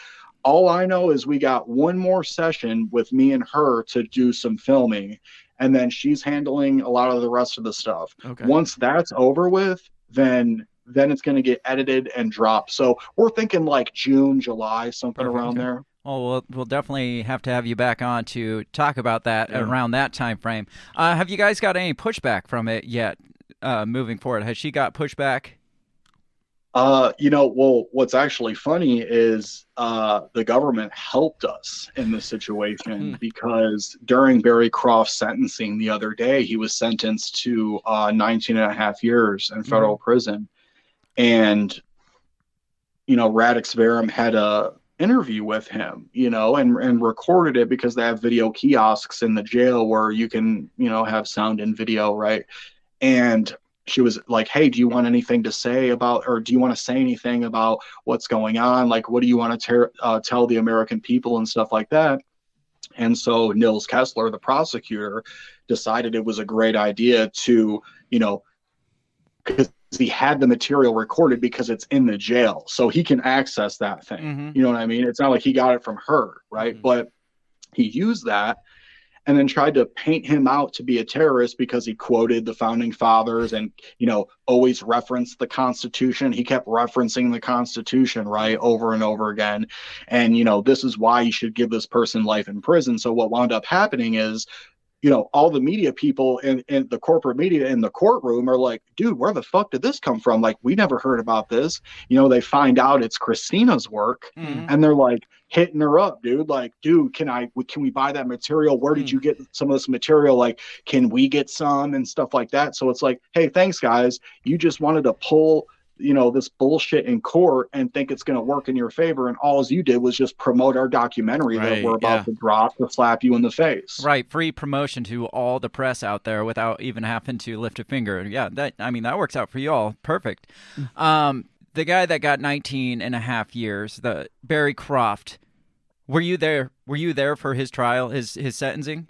All I know is we got one more session with me and her to do some filming, and then she's handling a lot of the rest of the stuff. Okay. Once that's over with, then then it's going to get edited and dropped. So we're thinking like June, July, something around there. Well, we'll we'll definitely have to have you back on to talk about that Yeah. around that time frame. Uh, have you guys got any pushback from it yet? Uh, moving forward, has she got pushback? Uh, you know, well, what's actually funny is uh, the government helped us in this situation because during Barry Croft's sentencing the other day, he was sentenced to uh, 19 and a half years in federal prison. And, you know, Radix Verum had a interview with him, you know, and, and recorded it because they have video kiosks in the jail where you can, you know, have sound and video, right? And she was like, Hey, do you want anything to say about, or do you want to say anything about what's going on? Like, what do you want to ter- uh, tell the American people and stuff like that? And so Nils Kessler, the prosecutor, decided it was a great idea to, you know, because he had the material recorded because it's in the jail. So he can access that thing. You know what I mean? It's not like he got it from her, right? But he used that and then tried to paint him out to be a terrorist because he quoted the founding fathers and you know always referenced the constitution. He kept referencing the constitution right over and over again. And you know this is why you should give this person life in prison. So what wound up happening is you know, all the media people in, in the corporate media in the courtroom are like, dude, where the fuck did this come from? Like, we never heard about this. You know, they find out it's Christina's work Mhm. and they're like hitting her up, dude. Like, dude, can I, can we buy that material? Where did you get some of this material? Like, can we get some and stuff like that? So it's like, hey, thanks, guys. You just wanted to pull you know this bullshit in court and think it's going to work in your favor and all you did was just promote our documentary that we're about yeah. to drop to slap you in the face Right, free promotion to all the press out there without even having to lift a finger. Yeah, that I mean that works out for you all. Perfect. Um, the guy that got 19 and a half years, the Barry Croft. Were you there? Were you there for his trial, his his sentencing?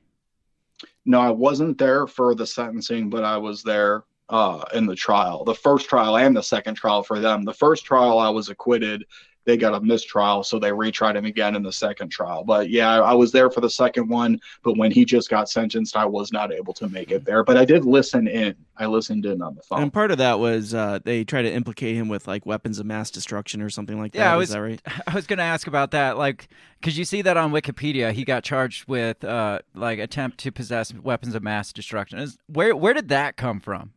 no i wasn't there for the sentencing but i was there uh in the trial the first trial and the second trial for them the first trial i was acquitted they got a mistrial so they retried him again in the second trial but yeah I, I was there for the second one but when he just got sentenced i was not able to make it there but i did listen in i listened in on the phone And part of that was uh, they try to implicate him with like weapons of mass destruction or something like that. Yeah, I Is was. that right? I was going to ask about that. Like, because you see that on Wikipedia, he got charged with uh, like attempt to possess weapons of mass destruction. Is, where where did that come from?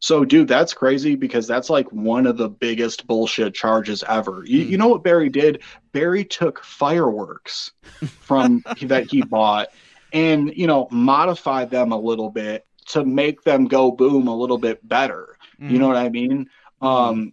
So, dude, that's crazy because that's like one of the biggest bullshit charges ever. You, you know what Barry did? Barry took fireworks from that he bought and, you know, modified them a little bit to make them go boom a little bit better. You know what I mean? Um,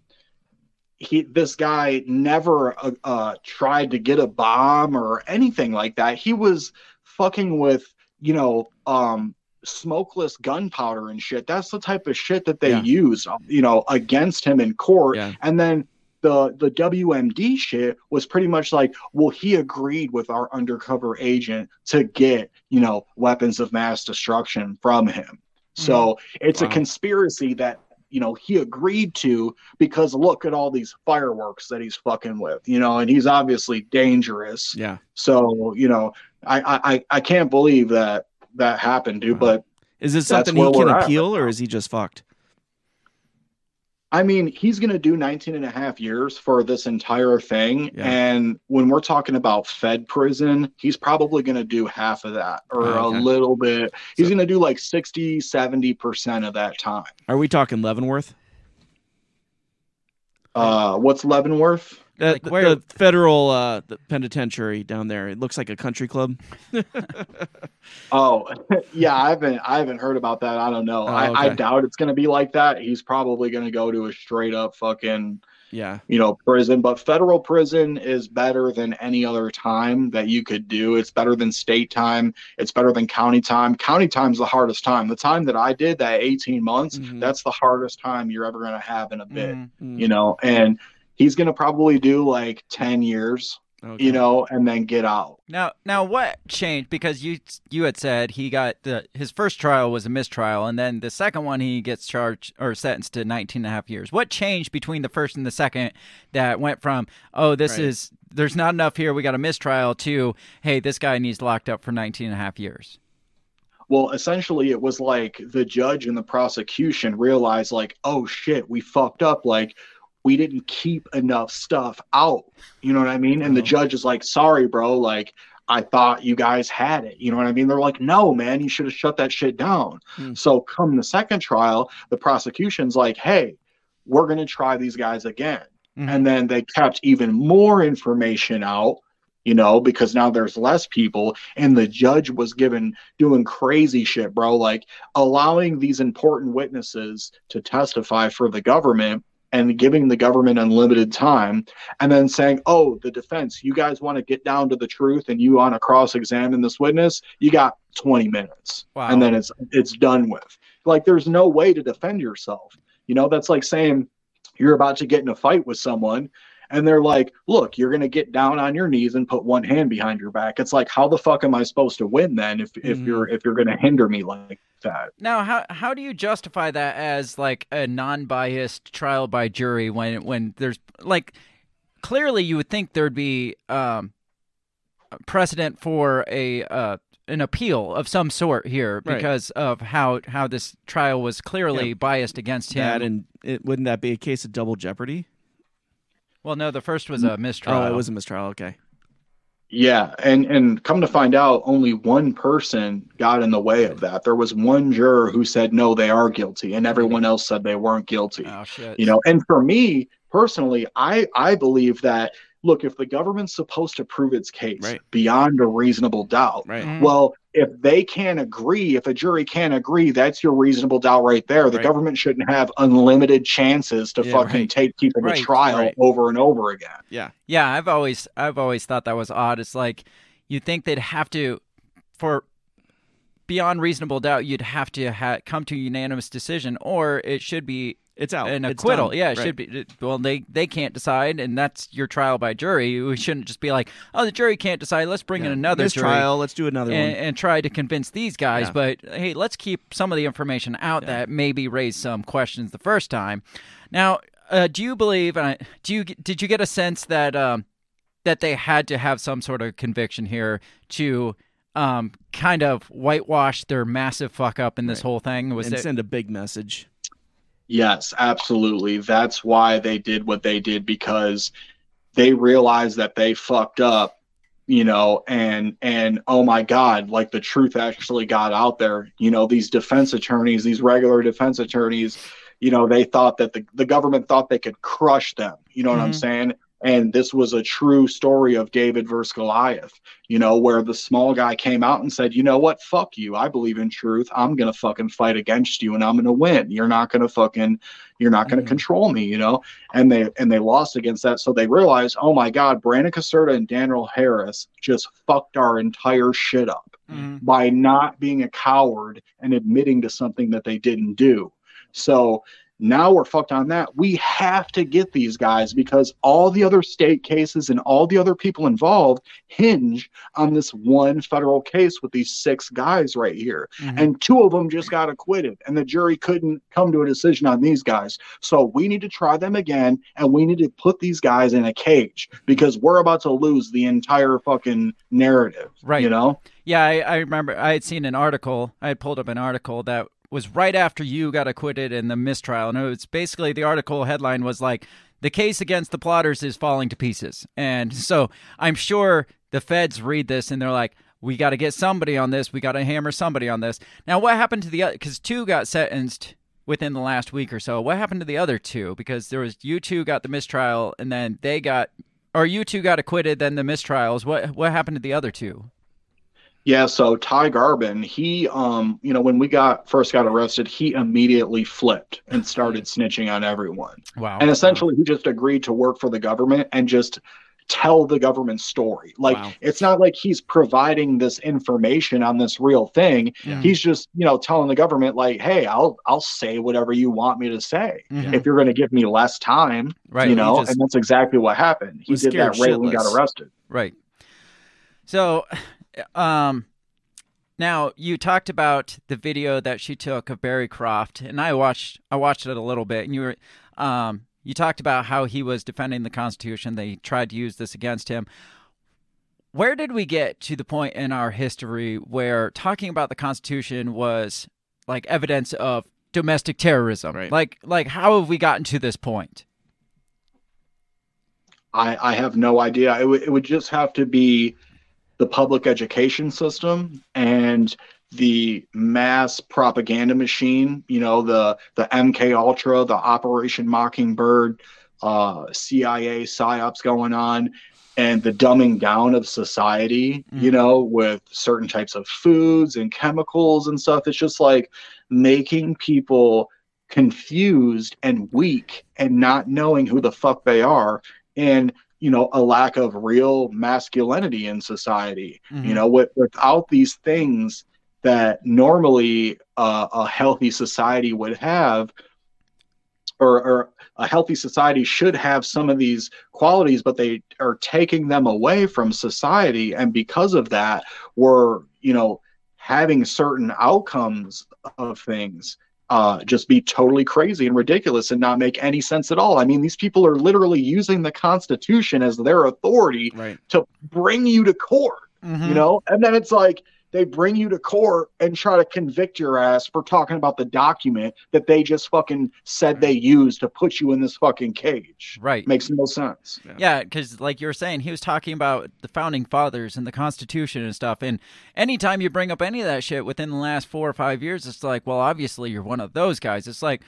he, this guy never uh, uh, tried to get a bomb or anything like that. He was fucking with, you know, um, smokeless gunpowder and shit. That's the type of shit that they Yeah. use, uh, you know, against him in court. Yeah. And then the the WMD shit was pretty much like, well, he agreed with our undercover agent to get, you know, weapons of mass destruction from him. Mm-hmm. So it's a conspiracy that you know he agreed to because look at all these fireworks that he's fucking with, you know, and he's obviously dangerous. Yeah. So you know, I I- I can't believe that that happened, dude. But Is it something he can at appeal, or is he just fucked? I mean, he's going to do 19 and a half years for this entire thing. And when we're talking about Fed prison, he's probably going to do half of that or Oh, okay. a little bit. He's going to do like 60, 70% of that time. Are we talking Leavenworth? Uh, what's Leavenworth? The, the- the federal uh, the penitentiary down there. It looks like a country club. Oh, yeah, I haven't I haven't heard about that. I don't know. Oh, I, I doubt it's going to be like that. He's probably going to go to a straight up fucking Yeah. you know, prison, but federal prison is better than any other time that you could do. It's better than state time. It's better than county time. County time's the hardest time. The time that I did, that 18 months, that's the hardest time you're ever going to have in a bit, you know, and he's going to probably do like 10 years, you know, and then get out. Now, now, what changed? Because you you had said he got the his first trial was a mistrial, and then the second one he gets charged or sentenced to 19 and a half years. What changed between the first and the second that went from oh this Right. is there's not enough here we got a mistrial to hey this guy needs locked up for 19 and a half years. Well, essentially, it was like the judge and the prosecution realized, like, oh shit, we fucked up. Like, we didn't keep enough stuff out. You know what I mean? And the uh-huh. judge is like, sorry, bro. Like, I thought you guys had it. You know what I mean? They're like, no, man, you should have shut that shit down. Hmm. So, come the second trial, the prosecution's like, hey, we're going to try these guys again. Hmm. And then they kept even more information out you know, because now there's less people and the judge was given doing crazy shit, bro, like allowing these important witnesses to testify for the government and giving the government unlimited time and then saying, "Oh, the defense, you guys want to get down to the truth and you want to cross-examine this witness, you got 20 minutes." Wow. And then it's it's done with. Like there's no way to defend yourself. You know, that's like saying you're about to get in a fight with someone and they're like, "Look, you're going to get down on your knees and put one hand behind your back." It's like, "How the fuck am I supposed to win then if if you're mm-hmm. if you're going to hinder me like that?" Now, how how do you justify that as like a non-biased trial by jury when when there's like clearly you would think there'd be um precedent for a uh an appeal of some sort here Right. because of how how this trial was clearly Yeah. biased against him. That and it, wouldn't that be a case of double jeopardy? well, no, the first was a mistrial. Oh, it was a mistrial. Okay. Yeah, and and come to find out, only one person got in the way of that. There was one juror who said no, they are guilty, and everyone else said they weren't guilty. Oh shit. You know, and for me personally, I I believe that look, if the government's supposed to prove its case Right. beyond a reasonable doubt, Right. Mhm. well, if they can't agree, if a jury can't agree, that's your reasonable doubt right there. The Right. government shouldn't have unlimited chances to Yeah, fucking right. take people Right, to trial over and over again. Yeah. Yeah, I've always I've always thought that was odd. It's like you think they'd have to for beyond reasonable doubt you'd have to ha- come to a unanimous decision or it should be It's out. an It's acquittal. done. Yeah, it Right. should be well they they can't decide and that's your trial by jury. We shouldn't just be like, "Oh, the jury can't decide. Let's bring in another jury." trial. Let's do another and, one. and try to convince these guys. Yeah. But hey, let's keep some of the information out that maybe raised some questions the first time. Now, uh, do you believe? And I, do you did you get a sense that um, that they had to have some sort of conviction here to um, kind of whitewash their massive fuck up in this Right. whole thing? Was and it? send a big message. Yes, absolutely. That's why they did what they did because they realized that they fucked up, you know, and and oh my god, like the truth actually got out there. You know, these defense attorneys, these regular defense attorneys, you know, they thought that the, the government thought they could crush them. You know what I'm Mhm. saying? And this was a true story of David versus Goliath, you know, where the small guy came out and said, you know what, fuck you. I believe in truth. I'm going to fucking fight against you and I'm going to win. You're not going to fucking, you're not going to Mhm. control me, you know? And they, and they lost against that. So they realized, oh my God, Brandon Caserta and Daniel Harris just fucked our entire shit up Mhm. by not being a coward and admitting to something that they didn't do. So now we're fucked on that. We have to get these guys because all the other state cases and all the other people involved hinge on this one federal case with these six guys right here. Mhm. And two of them just got acquitted, and the jury couldn't come to a decision on these guys. So we need to try them again, and we need to put these guys in a cage because we're about to lose the entire fucking narrative. Right. You know? Yeah, I, I remember I had seen an article. I had pulled up an article that was right after you got acquitted in the mistrial, and it was basically the article headline was like, "The case against the plotters is falling to pieces." And so I'm sure the feds read this and they're like, "We got to get somebody on this. We got to hammer somebody on this." Now, what happened to the other? Because two got sentenced within the last week or so. What happened to the other two? Because there was you two got the mistrial, and then they got, or you two got acquitted, then the mistrials. What what happened to the other two? Yeah, so Ty Garbin, he um, you know, when we got first got arrested, he immediately flipped and started snitching on everyone. Wow. And essentially he just agreed to work for the government and just tell the government story. Like Wow. it's not like he's providing this information on this real thing. Yeah. He's just, you know, telling the government like, "Hey, I'll I'll say whatever you want me to say. Mhm. If you're going to give me less time." Right, You know, just and that's exactly what happened. He did that right when he got arrested. Right. So, um, now you talked about the video that she took of Barry Croft, and I watched. I watched it a little bit, and you were, um, you talked about how he was defending the Constitution. They tried to use this against him. Where did we get to the point in our history where talking about the Constitution was like evidence of domestic terrorism? Right. Like, like how have we gotten to this point? I, I have no idea. It would it would just have to be the public education system and the mass propaganda machine. You know, the the MK Ultra, the Operation Mockingbird, uh, CIA psyops going on, and the dumbing down of society. You know, with certain types of foods and chemicals and stuff. It's just like making people confused and weak and not knowing who the fuck they are and you know a lack of real masculinity in society you know with, without these things that normally uh, a healthy society would have or, or a healthy society should have some of these qualities but they are taking them away from society and because of that we're you know having certain outcomes of things uh, just be totally crazy and ridiculous and not make any sense at all. I mean, these people are literally using the Constitution as their authority Right. to bring you to court, Mhm. you know? And then it's like, they bring you to court and try to convict your ass for talking about the document that they just fucking said they used to put you in this fucking cage. Right. Makes no sense. Yeah, because like you were saying, he was talking about the founding fathers and the Constitution and stuff. And anytime you bring up any of that shit within the last four or five years, it's like, well, obviously you're one of those guys. It's like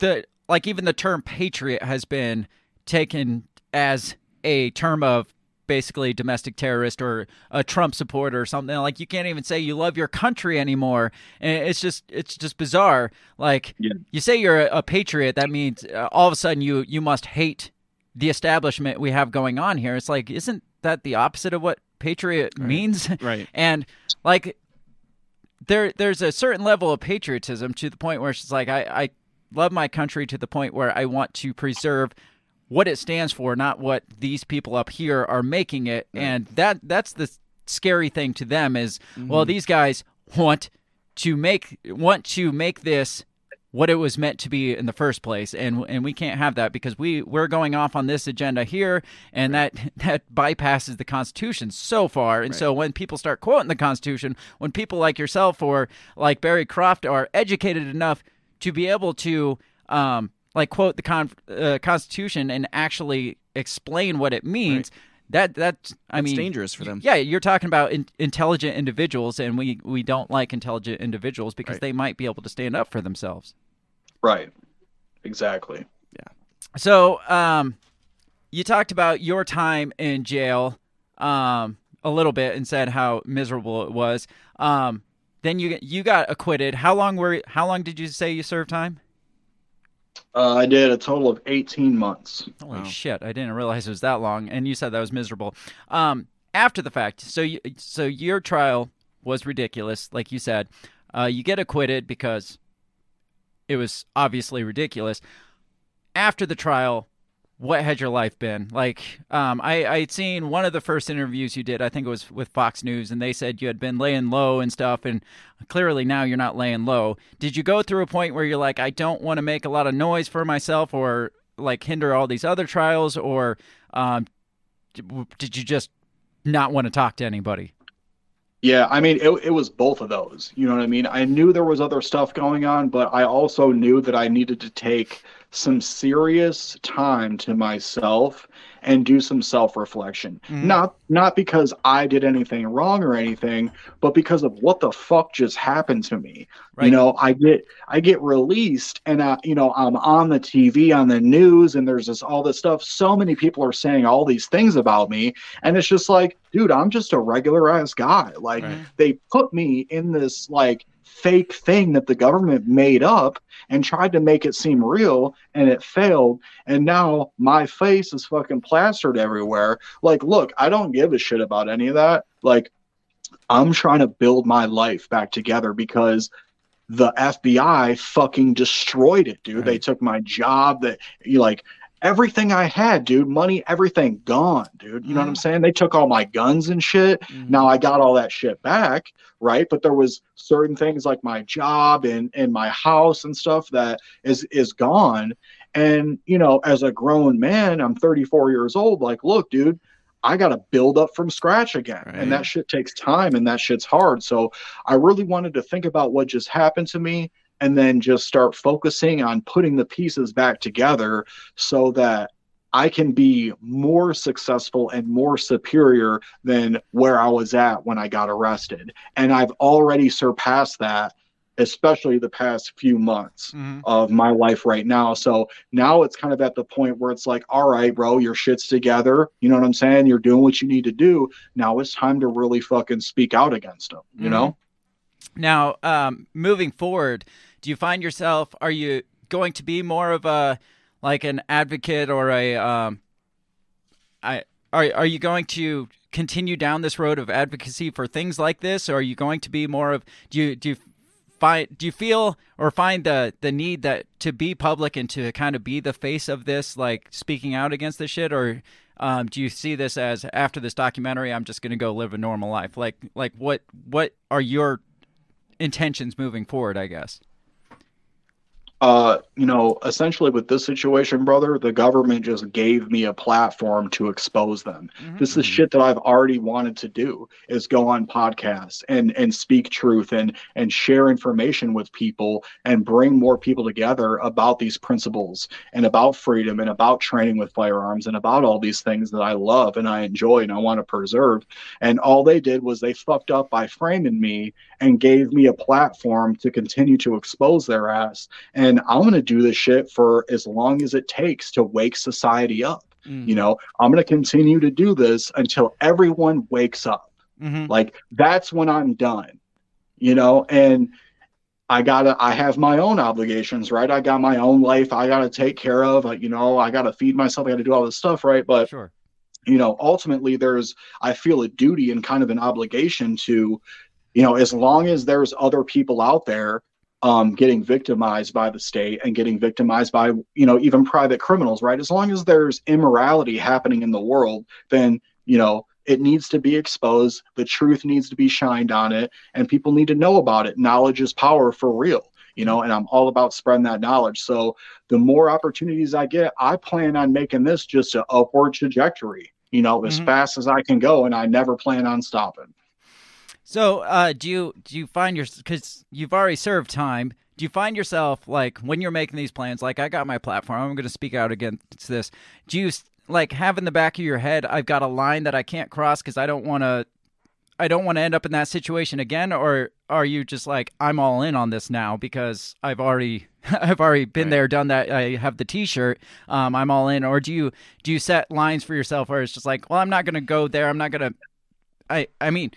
the like even the term patriot has been taken as a term of basically domestic terrorist or a Trump supporter or something. Like you can't even say you love your country anymore. And it's just it's just bizarre. Like you say you're a, a patriot, that means uh, all of a sudden you you must hate the establishment we have going on here. It's like isn't that the opposite of what patriot means? Right. and like there there's a certain level of patriotism to the point where it's like I, I love my country to the point where I want to preserve what it stands for, not what these people up here are making it. And that that's the scary thing to them is well, Mhm. these guys want to make want to make this what it was meant to be in the first place. And and we can't have that because we we're going off on this agenda here and that that bypasses the constitution so far. And so when people start quoting the constitution when people like yourself or like Barry Croft are educated enough to be able to um like quote the con- uh, constitution and actually explain what it means that that I That's mean dangerous for them. Yeah, you're talking about in, intelligent individuals and we we don't like intelligent individuals because Right. they might be able to stand up for themselves. Right. Exactly. Yeah. So, um, you talked about your time in jail, um, a little bit and said how miserable it was. Um, then you you got acquitted. How long were how long did you say you served time? Uh, I did a total of 18 months. Holy shit! I didn't realize it was that long. And you said that was miserable. Um, after the fact, so you, so your trial was ridiculous, like you said. Uh, you get acquitted because it was obviously ridiculous. After the trial, what had your life been like? Um, I I'd seen one of the first interviews you did. I think it was with Fox News, and they said you had been laying low and stuff. And clearly now you're not laying low. Did you go through a point where you're like, I don't want to make a lot of noise for myself, or like hinder all these other trials, or um, did you just not want to talk to anybody? Yeah, I mean, it, it was both of those. You know what I mean? I knew there was other stuff going on, but I also knew that I needed to take some serious time to myself and do some self-reflection. Mhm. Not not because I did anything wrong or anything, but because of what the fuck just happened to me. You know, I get I get released and I, you know, I'm on the TV on the news and there's this all this stuff. So many people are saying all these things about me and it's just like, dude, I'm just a regular ass guy. Like they put me in this like fake thing that the government made up and tried to make it seem real and it failed. And now my face is fucking plastered everywhere. Like look i don't give a shit about any of that. Like i'm trying to build my life back together because the fbi fucking destroyed it dude. They took my job. That you like everything i had dude money everything gone dude. You know what i'm mm. saying? They took all my guns and shit. Mm-hmm. Now i got all that shit back right? But there was certain things like my job and and my house and stuff that is is gone. And you know as a grown man i'm 34 years old like look dude I got to build up from scratch again. And that shit takes time and that shit's hard. So I really wanted to think about what just happened to me and then just start focusing on putting the pieces back together so that I can be more successful and more superior than where I was at when I got arrested. And I've already surpassed that, especially the past few months of my life right now. So now it's kind of at the point where it's like, all right, bro, your shit's together. You know what I'm saying? You're doing what you need to do. Now it's time to really fucking speak out against them, you know? Now, um, moving forward, do you find yourself? Are you going to be more of a like an advocate or a um, I are are you going to continue down this road of advocacy for things like this, or are you going to be more of do you do you find do you feel or find the the need that to be public and to kind of be the face of this, like speaking out against this shit, or um, do you see this as after this documentary, I'm just going to go live a normal life? Like like what what are your intentions moving forward? I guess. Uh, you know, essentially with this situation, brother, the government just gave me a platform to expose them. This is shit that I've already wanted to do is go on podcasts and and speak truth and and share information with people and bring more people together about these principles and about freedom and about training with firearms and about all these things that I love and I enjoy and I want to preserve. And all they did was they fucked up by framing me and gave me a platform to continue to expose their ass. And I'm going to do this shit for as long as it takes to wake society up. You know, I'm going to continue to do this until everyone wakes up. Mhm. Like that's when I'm done. You know, and I gotta I have my own obligations, right? I got my own life I gotta take care of. You know, I gotta feed myself, I gotta do all this stuff, right? But sure. you know, ultimately there's I feel a duty and kind of an obligation to, you know, as long as there's other people out there um, getting victimized by the state and getting victimized by, you know, even private criminals, right? As long as there's immorality happening in the world, then, you know, it needs to be exposed. The truth needs to be shined on it, and people need to know about it. Knowledge is power for real, you know, and I'm all about spreading that knowledge. So the more opportunities I get, I plan on making this just an upward trajectory, you know, as Mhm. fast as I can go, and I never plan on stopping. So, uh, do you do you find your because you've already served time? Do you find yourself like when you're making these plans? Like, I got my platform. I'm going to speak out against this. Do you like have in the back of your head? I've got a line that I can't cross because I don't want to. I don't want to end up in that situation again. Or are you just like I'm all in on this now because I've already I've already been there, done that. I have the T-shirt. Um, I'm all in. Or do you do you set lines for yourself where it's just like, well, I'm not going to go there. I'm not going to. I I mean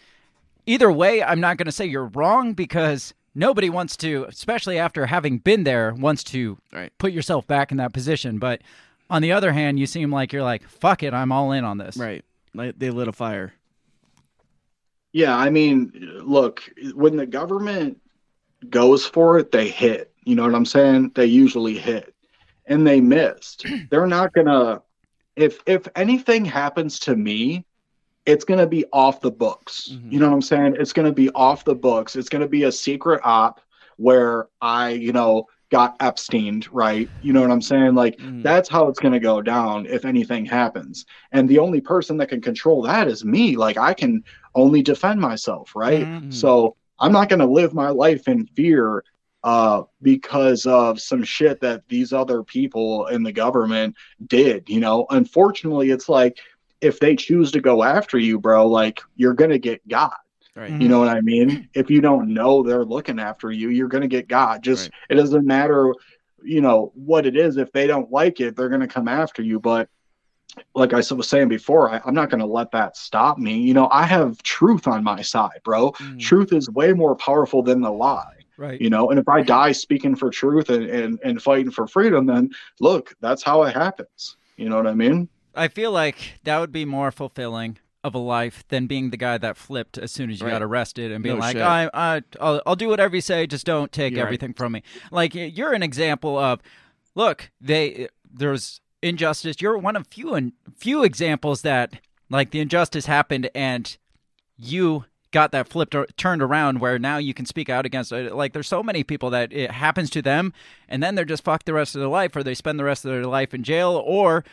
either way, I'm not going to say you're wrong because nobody wants to, especially after having been there, wants to put yourself back in that position. But on the other hand, you seem like you're like, fuck it, I'm all in on this. Right. Like they lit a fire. Yeah, I mean, look, when the government goes for it, they hit. You know what I'm saying? They usually hit. And they missed. They're not going to if if anything happens to me, it's going to be off the books. Mm-hmm. You know what I'm saying? It's going to be off the books. It's going to be a secret op where I, you know, got Epsteined, right? You know what I'm saying? Like mm-hmm. that's how it's going to go down if anything happens. And the only person that can control that is me. Like I can only defend myself, right? Mm-hmm. So I'm not going to live my life in fear uh, because of some shit that these other people in the government did. You know, unfortunately, it's like if they choose to go after you, bro, like you're gonna get got. Right. Mm-hmm. You know what I mean? Mm-hmm. If you don't know they're looking after you, you're gonna get got. Just it doesn't matter, you know, what it is. If they don't like it, they're gonna come after you. But like I was saying before, I, I'm not gonna let that stop me. You know, I have truth on my side, bro. Mm. Truth is way more powerful than the lie Right. you know and if i die speaking for truth and, and and fighting for freedom then look that's how it happens you know what i mean I feel like that would be more fulfilling of a life than being the guy that flipped as soon as you Right. got arrested and being No like, shit. I, I, I'll, I'll do whatever you say, just don't take You're right. everything from me. Like you're an example of, look, they there's injustice. You're one of few and few examples that like the injustice happened and you got that flipped or turned around where now you can speak out against it. Like there's so many people that it happens to them and then they're just fucked the rest of their life or they spend the rest of their life in jail or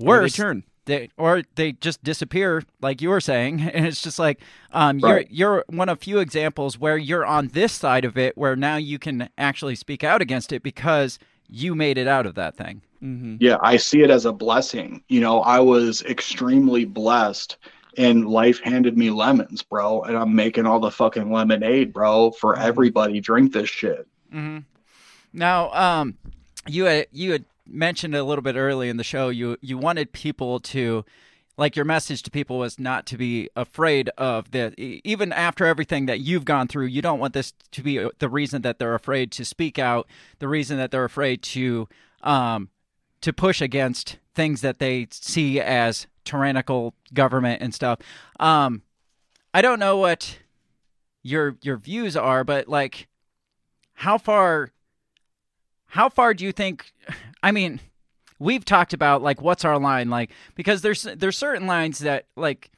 Or they worse turn. they or they just disappear like you were saying. And it's just like um you're you're one of few examples where you're on this side of it where now you can actually speak out against it because you made it out of that thing. Mm-hmm. yeah i see it as a blessing. You know i was extremely blessed and life handed me lemons bro. And i'm making all the fucking lemonade bro for everybody. Drink this shit. Hmm Now, um, you had you had mentioned a little bit early in the show you you wanted people to like your message to people was not to be afraid of the even after everything that you've gone through you don't want this to be the reason that they're afraid to speak out the reason that they're afraid to um to push against things that they see as tyrannical government and stuff. Um i don't know what your your views are but like how far how far do you think i mean we've talked about like what's our line like because there's there's certain lines that like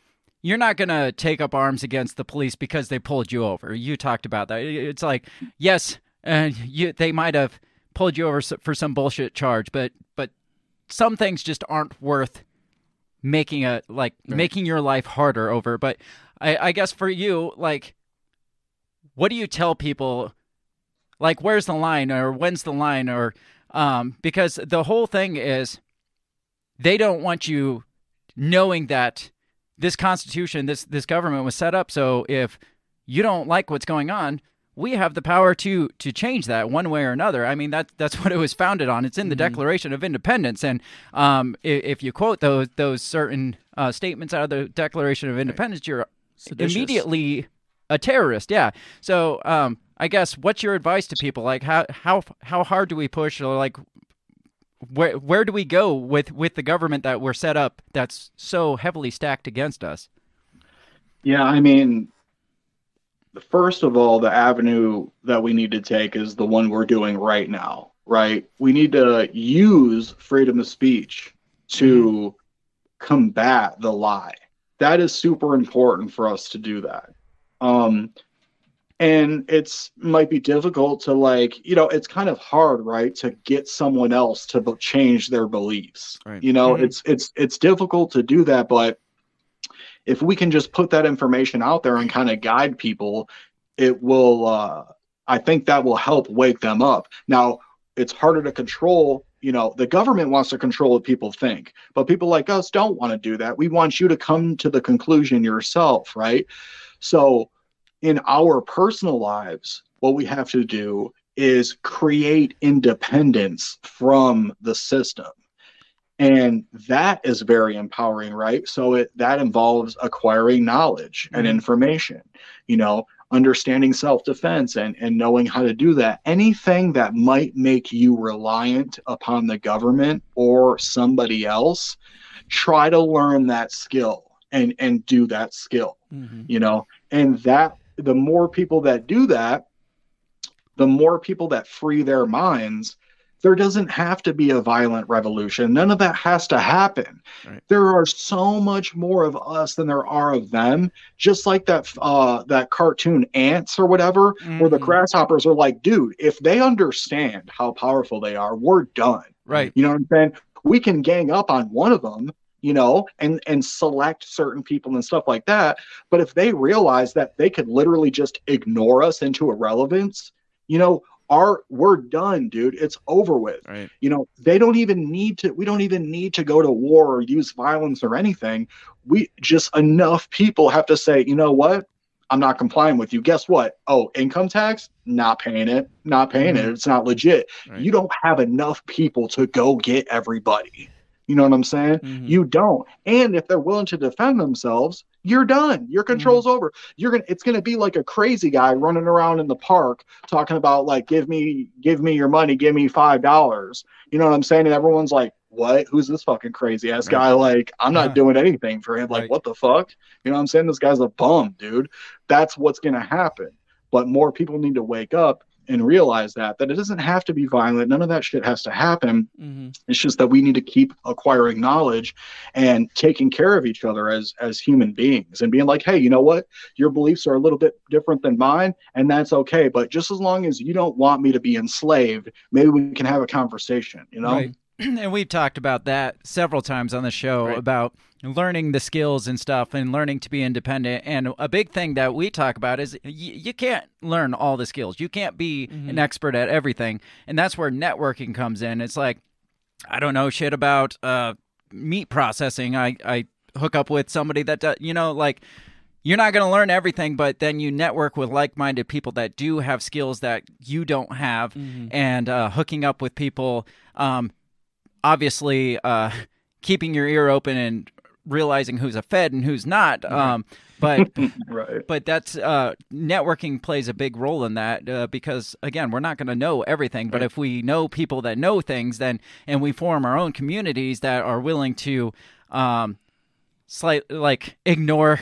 you're not going to take up arms against the police because they pulled you over you talked about that it's like yes uh, you they might have pulled you over for some bullshit charge, but but some things just aren't worth making a like making your life harder over. But I, I guess for you, like, what do you tell people? Like, where's the line, or when's the line, or um, because the whole thing is they don't want you knowing that this constitution, this this government was set up so if you don't like what's going on, we have the power to to change that one way or another. I mean that that's what it was founded on. It's in the Declaration of Independence, and um, if, if you quote those those certain uh, statements out of the Declaration of Independence, you're Seditious. immediately a terrorist. Yeah. So um, I guess what's your advice to people? Like how how how hard do we push, or like where where do we go with with the government that we're set up that's so heavily stacked against us? Yeah, I mean, the first of all, the avenue that we need to take is the one we're doing right now, right? We need to use freedom of speech to combat the lie. That is super important for us to do that. Um, and it's might be difficult to like, you know, it's kind of hard, right, to get someone else to b- change their beliefs. Right. You know, Mhm. it's it's it's difficult to do that, but if we can just put that information out there and kind of guide people, it will uh I think that will help wake them up. Now, it's harder to control, you know, the government wants to control what people think, but people like us don't want to do that. We want you to come to the conclusion yourself, right? So, in our personal lives, what we have to do is create independence from the system. And that is very empowering right? So it that involves acquiring knowledge and Mhm. information you know understanding self-defense and and knowing how to do that. Anything that might make you reliant upon the government or somebody else try to learn that skill and and do that skill you know? And that the more people that do that the more people that free their minds there doesn't have to be a violent revolution. None of that has to happen. There are so much more of us than there are of them. Just like that uh that cartoon ants or whatever where the grasshoppers are like dude if they understand how powerful they are we're done. Right. you know what i'm saying? We can gang up on one of them you know and and select certain people and stuff like that. But if they realize that they could literally just ignore us into irrelevance you know our we're done dude. It's over with. Right. you know they don't even need to we don't even need to go to war or use violence or anything. We just enough people have to say you know what? I'm not complying with you. Guess what? Oh income tax? Not paying it. Not paying it. Mm-hmm. It's not legit. You don't have enough people to go get everybody you know what i'm saying? Mm-hmm. You don't. And if they're willing to defend themselves you're done. Your mm-hmm. control's over. You're gonna it's gonna be like a crazy guy running around in the park talking about like give me give me your money give me five dollars. You know what i'm saying? And everyone's like what? Who's this fucking crazy ass guy? Like i'm not doing anything for him. Like what the fuck? You know what i'm saying? This guy's a bum dude. That's what's gonna happen. But more people need to wake up and realize that that it doesn't have to be violent. None of that shit has to happen. Mm-hmm. It's just that we need to keep acquiring knowledge and taking care of each other as as human beings and being like hey you know what? Your beliefs are a little bit different than mine and that's okay but just as long as you don't want me to be enslaved maybe we can have a conversation you know? Right. and we've talked about that several times on the show about learning the skills and stuff and learning to be independent. And a big thing that we talk about is y- you can't learn all the skills. You can't be an expert at everything. And that's where networking comes in. It's like, I don't know shit about uh, meat processing. I, I hook up with somebody that, does, you know, like, you're not going to learn everything, but then you network with like minded people that do have skills that you don't have, and uh, hooking up with people, um, obviously, uh, keeping your ear open and realizing who's a Fed and who's not. Um, but right. but that's uh, networking plays a big role in that uh, because again, we're not going to know everything, but if we know people that know things, then and we form our own communities that are willing to um, slight like ignore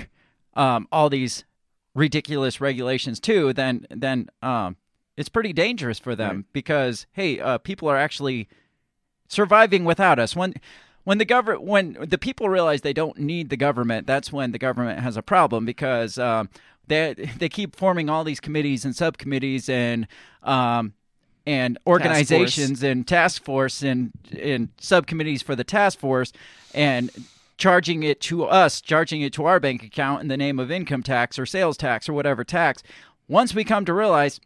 um, all these ridiculous regulations too, then then um, it's pretty dangerous for them because hey, uh, people are actually surviving without us. When when the government when the people realize they don't need the government, that's when the government has a problem because um, they they keep forming all these committees and subcommittees and um, and organizations and task force and and subcommittees for the task force and charging it to us, charging it to our bank account in the name of income tax or sales tax or whatever tax. Once we come to realize,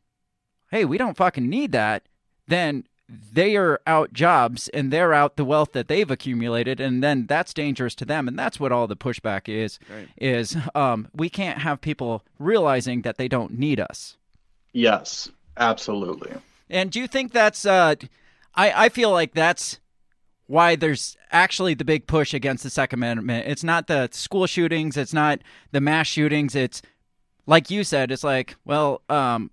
hey, we don't fucking need that, then they are out jobs and they're out the wealth that they've accumulated and then that's dangerous to them and that's what all the pushback is Right. is um, we can't have people realizing that they don't need us Yes, absolutely. and do you think that's uh I, I feel like that's why there's actually the big push against the Second Amendment. It's not the school shootings, it's not the mass shootings, it's like you said, it's like, well, um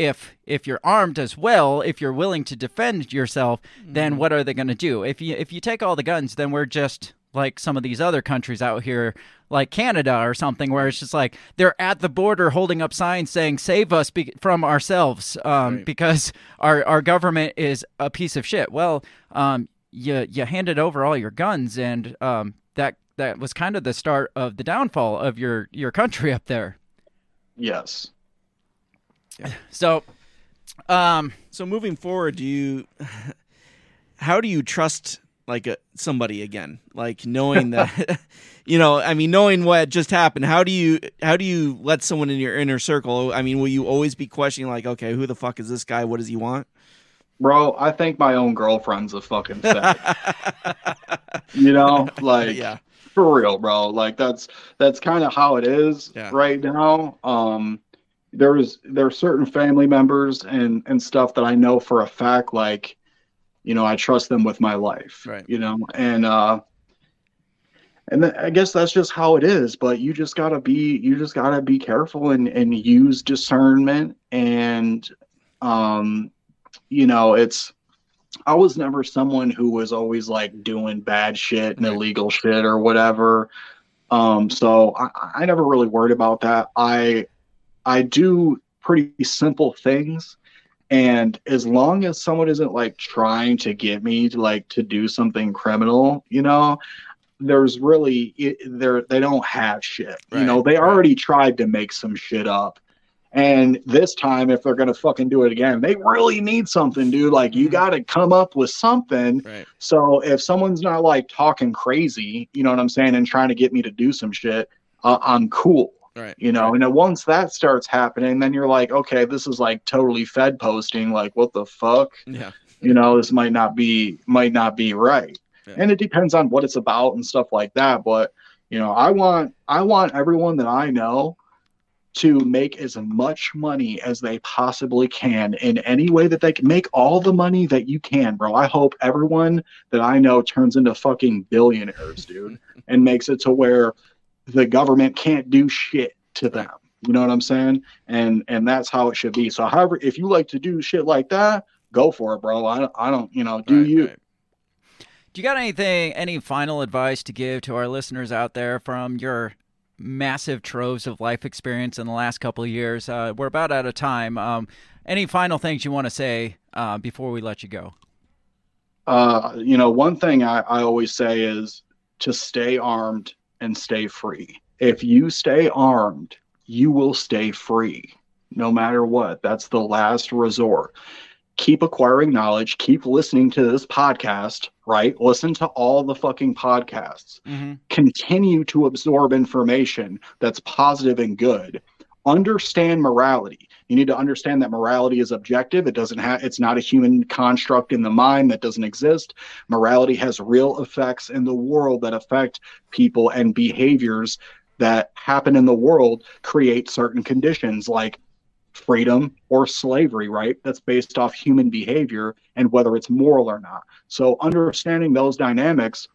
if if you're armed as well, if you're willing to defend yourself, then what are they going to do? If you if you take all the guns, then we're just like some of these other countries out here, like Canada or something, where it's just like they're at the border holding up signs saying "Save us be- from ourselves," um, because our our government is a piece of shit. Well, um, you you handed over all your guns, and um, that that was kind of the start of the downfall of your your country up there. Yes. So, um, so moving forward, do you how do you trust like a, somebody again? Like knowing that you know, I mean, knowing what just happened, how do you how do you let someone in your inner circle? I mean, will you always be questioning like, okay, who the fuck is this guy? What does he want? Bro, I think my own girlfriend's a fucking fag. you know, like Yeah. for real, bro. Like that's that's kind of how it is Yeah. right now. Um there's there are certain family members and and stuff that I know for a fact like you know, I trust them with my life. Right. You know, and uh and then I guess that's just how it is, but you just gotta be you just gotta be careful and, and use discernment and um you know, it's I was never someone who was always like doing bad shit and illegal shit or whatever. Um, so I, I never really worried about that. I I do pretty simple things, and as long as someone isn't like trying to get me to like to do something criminal, you know, there's really it, they're they don't have shit. You know, they already tried to make some shit up. And this time, if they're gonna fucking do it again, they really need something, dude. Like you got to come up with something. Right. So if someone's not like talking crazy, you know what I'm saying, and trying to get me to do some shit, uh, I'm cool. Right. You know, and once that starts happening, then you're like, okay, this is like totally Fed posting. Like, what the fuck? Yeah. You know, this might not be might not be right. And it depends on what it's about and stuff like that. But you know, I want I want everyone that I know to make as much money as they possibly can in any way that they can make all the money that you can, bro. I hope everyone that I know turns into fucking billionaires, dude, and makes it to where the government can't do shit to them. You know what I'm saying? And and that's how it should be. So however, if you like to do shit like that, go for it, bro. I I don't, you know, do you. Do you got anything, any final advice to give to our listeners out there from your massive troves of life experience in the last couple of years? Uh, we're about out of time. Um, any final things you want to say uh, before we let you go? uh, you know, one thing I, I always say is to stay armed and stay free. If you stay armed, you will stay free no matter what. That's the last resort. Keep acquiring knowledge, keep listening to this podcast, right? Listen to all the fucking podcasts. Mm-hmm. Continue to absorb information that's positive and good. Understand morality. You need to understand that morality is objective. It doesn't have it's not a human construct in the mind that doesn't exist. Morality has real effects in the world that affect people and behaviors that happen in the world create certain conditions like freedom or slavery, right? That's based off human behavior and whether it's moral or not. So understanding those dynamics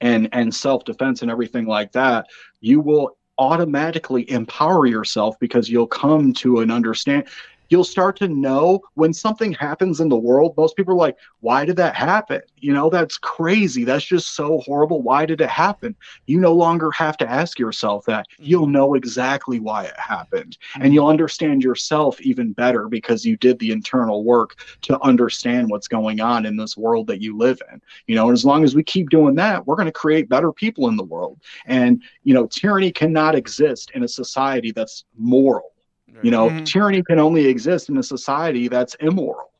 and and self-defense and everything like that, you will automatically empower yourself because you'll come to an understand you'll start to know when something happens in the world most people are like why did that happen? You know that's crazy. That's just so horrible. Why did it happen? You no longer have to ask yourself that. Mm-hmm. You'll know exactly why it happened. And mm-hmm. you'll understand yourself even better because you did the internal work to understand what's going on in this world that you live in. You know and as long as we keep doing that we're going to create better people in the world. And you know tyranny cannot exist in a society that's moral you know Mm-hmm. tyranny can only exist in a society that's immoral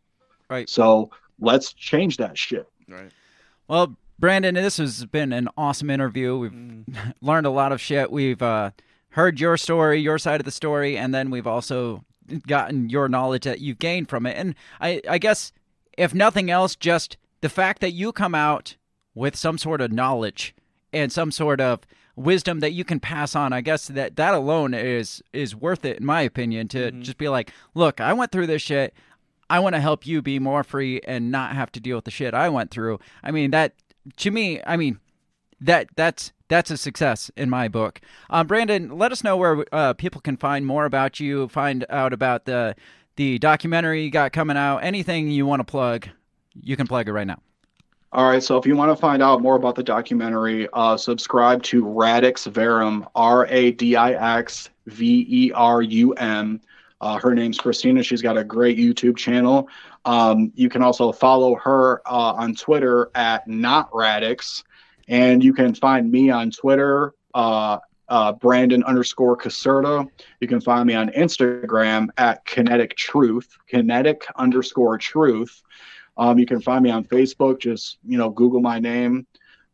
Right. So let's change that shit. Right. Well, Brandon, this has been an awesome interview. We've learned a lot of shit. We've uh, heard your story, your side of the story, and then we've also gotten your knowledge that you've gained from it. And I, I guess, if nothing else, just the fact that you come out with some sort of knowledge and some sort of wisdom that you can pass on. I guess that that alone is is worth it in my opinion to just be like, look, I went through this shit. I want to help you be more free and not have to deal with the shit I went through. I mean that to me, I mean that that's that's a success in my book. Um, Brandon, let us know where uh, people can find more about you, find out about the the documentary you got coming out. Anything you want to plug, you can plug it right now. All right, so if you want to find out more about the documentary, uh, subscribe to Radix Verum, R A D I X V E R U M. Uh, her name's Christina. She's got a great YouTube channel. Um, you can also follow her uh, on Twitter at not Radix, and you can find me on Twitter, uh, uh, Brandon underscore Caserta. You can find me on Instagram at Kinetic Truth, Kinetic underscore Truth. Um, you can find me on Facebook. Just you know, Google my name.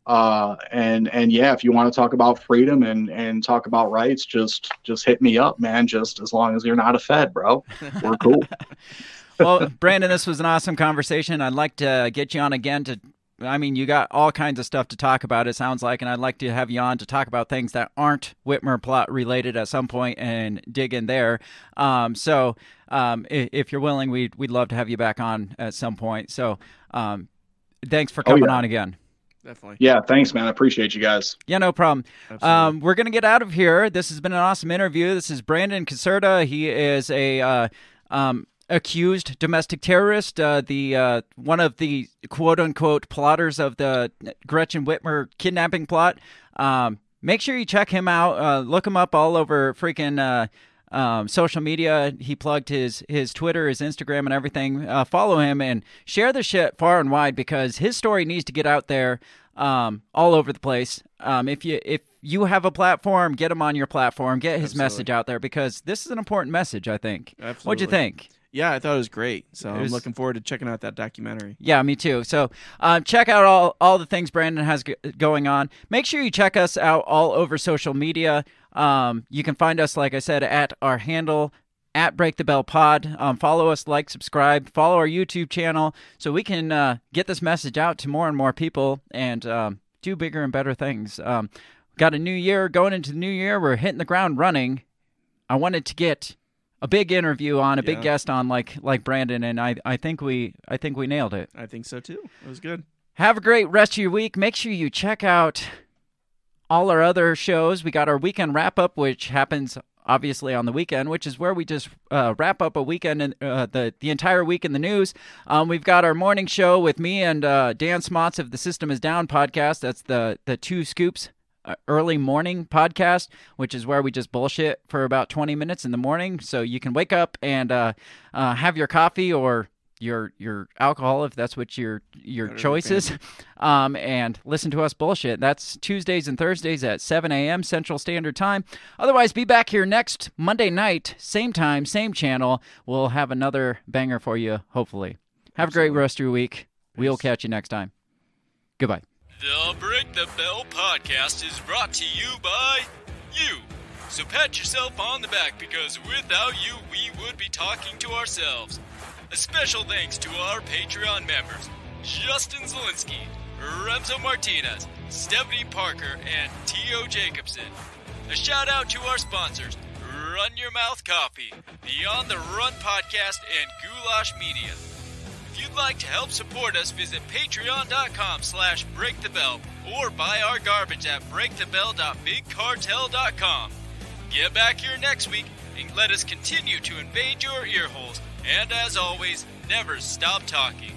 Uh, and and yeah, if you want to talk about freedom and and talk about rights, just just hit me up, man. Just as long as you're not a Fed, bro, we're cool. well, Brandon, this was an awesome conversation. I'd like to get you on again to. I mean, you got all kinds of stuff to talk about. It sounds like, and I'd like to have you on to talk about things that aren't Whitmer plot related at some point and dig in there. Um, so, um, if, if, you're willing, we'd we'd love to have you back on at some point. So, um, thanks for coming oh, yeah. on again. Definitely. Yeah, thanks, man. I appreciate you guys. Yeah, no problem. Um, we're gonna get out of here. This has been an awesome interview. This is Brandon Caserta. He is a uh, um, accused domestic terrorist, uh, the uh, one of the quote unquote plotters of the Gretchen Whitmer kidnapping plot. Um, make sure you check him out. Uh, look him up all over freaking uh, um, social media. He plugged his his Twitter, his Instagram, and everything. Uh, follow him and share the shit far and wide because his story needs to get out there um, all over the place. Um, if you if you have a platform, get him on your platform. Get his Absolutely. message out there because this is an important message. I think. Absolutely. What'd you think? Yeah, I thought it was great. So It I'm looking forward to checking out that documentary. Yeah, me too. So um, check out all, all the things Brandon has g- going on. Make sure you check us out all over social media. Um, you can find us, like I said, at our handle at Break the Bell Pod. Um, follow us, like, subscribe, follow our YouTube channel so we can uh, get this message out to more and more people and um, do bigger and better things. Um, got a new year going into the new year. We're hitting the ground running. I wanted to get a big interview on a big guest on like like Brandon and I I think we I think we nailed it. I think so too. It was good. Have a great rest of your week. Make sure you check out all our other shows. We got our weekend wrap up, which happens obviously on the weekend, which is where we just uh, wrap up a weekend and uh, the the entire week in the news. Um, we've got our morning show with me and uh, Dan Smots of the System Is Down podcast. That's the the two scoops. Uh, early morning podcast, which is where we just bullshit for about 20 minutes in the morning. So you can wake up and uh, uh, have your coffee or your your alcohol if that's what your your choice is, um, and listen to us bullshit. That's Tuesdays and Thursdays at 7 a.m. Central Standard Time. Otherwise, be back here next Monday night, same time, same channel. We'll have another banger for you, hopefully. Have a great rest of your week. We'll catch you next time. Goodbye. The Break the Bell podcast is brought to you by you. So pat yourself on the back because without you, we would be talking to ourselves. A special thanks to our Patreon members Justin Zielinski, Remzo Martinez, Stephanie Parker, and T.O. Jacobson. A shout out to our sponsors Run Your Mouth Coffee, the On the Run podcast, and Goulash Media. If you'd like to help support us, visit patreon.com slash breakthebell or buy our garbage at breakthebell.bigcartel.com. Get back here next week and let us continue to invade your earholes. And as always, never stop talking.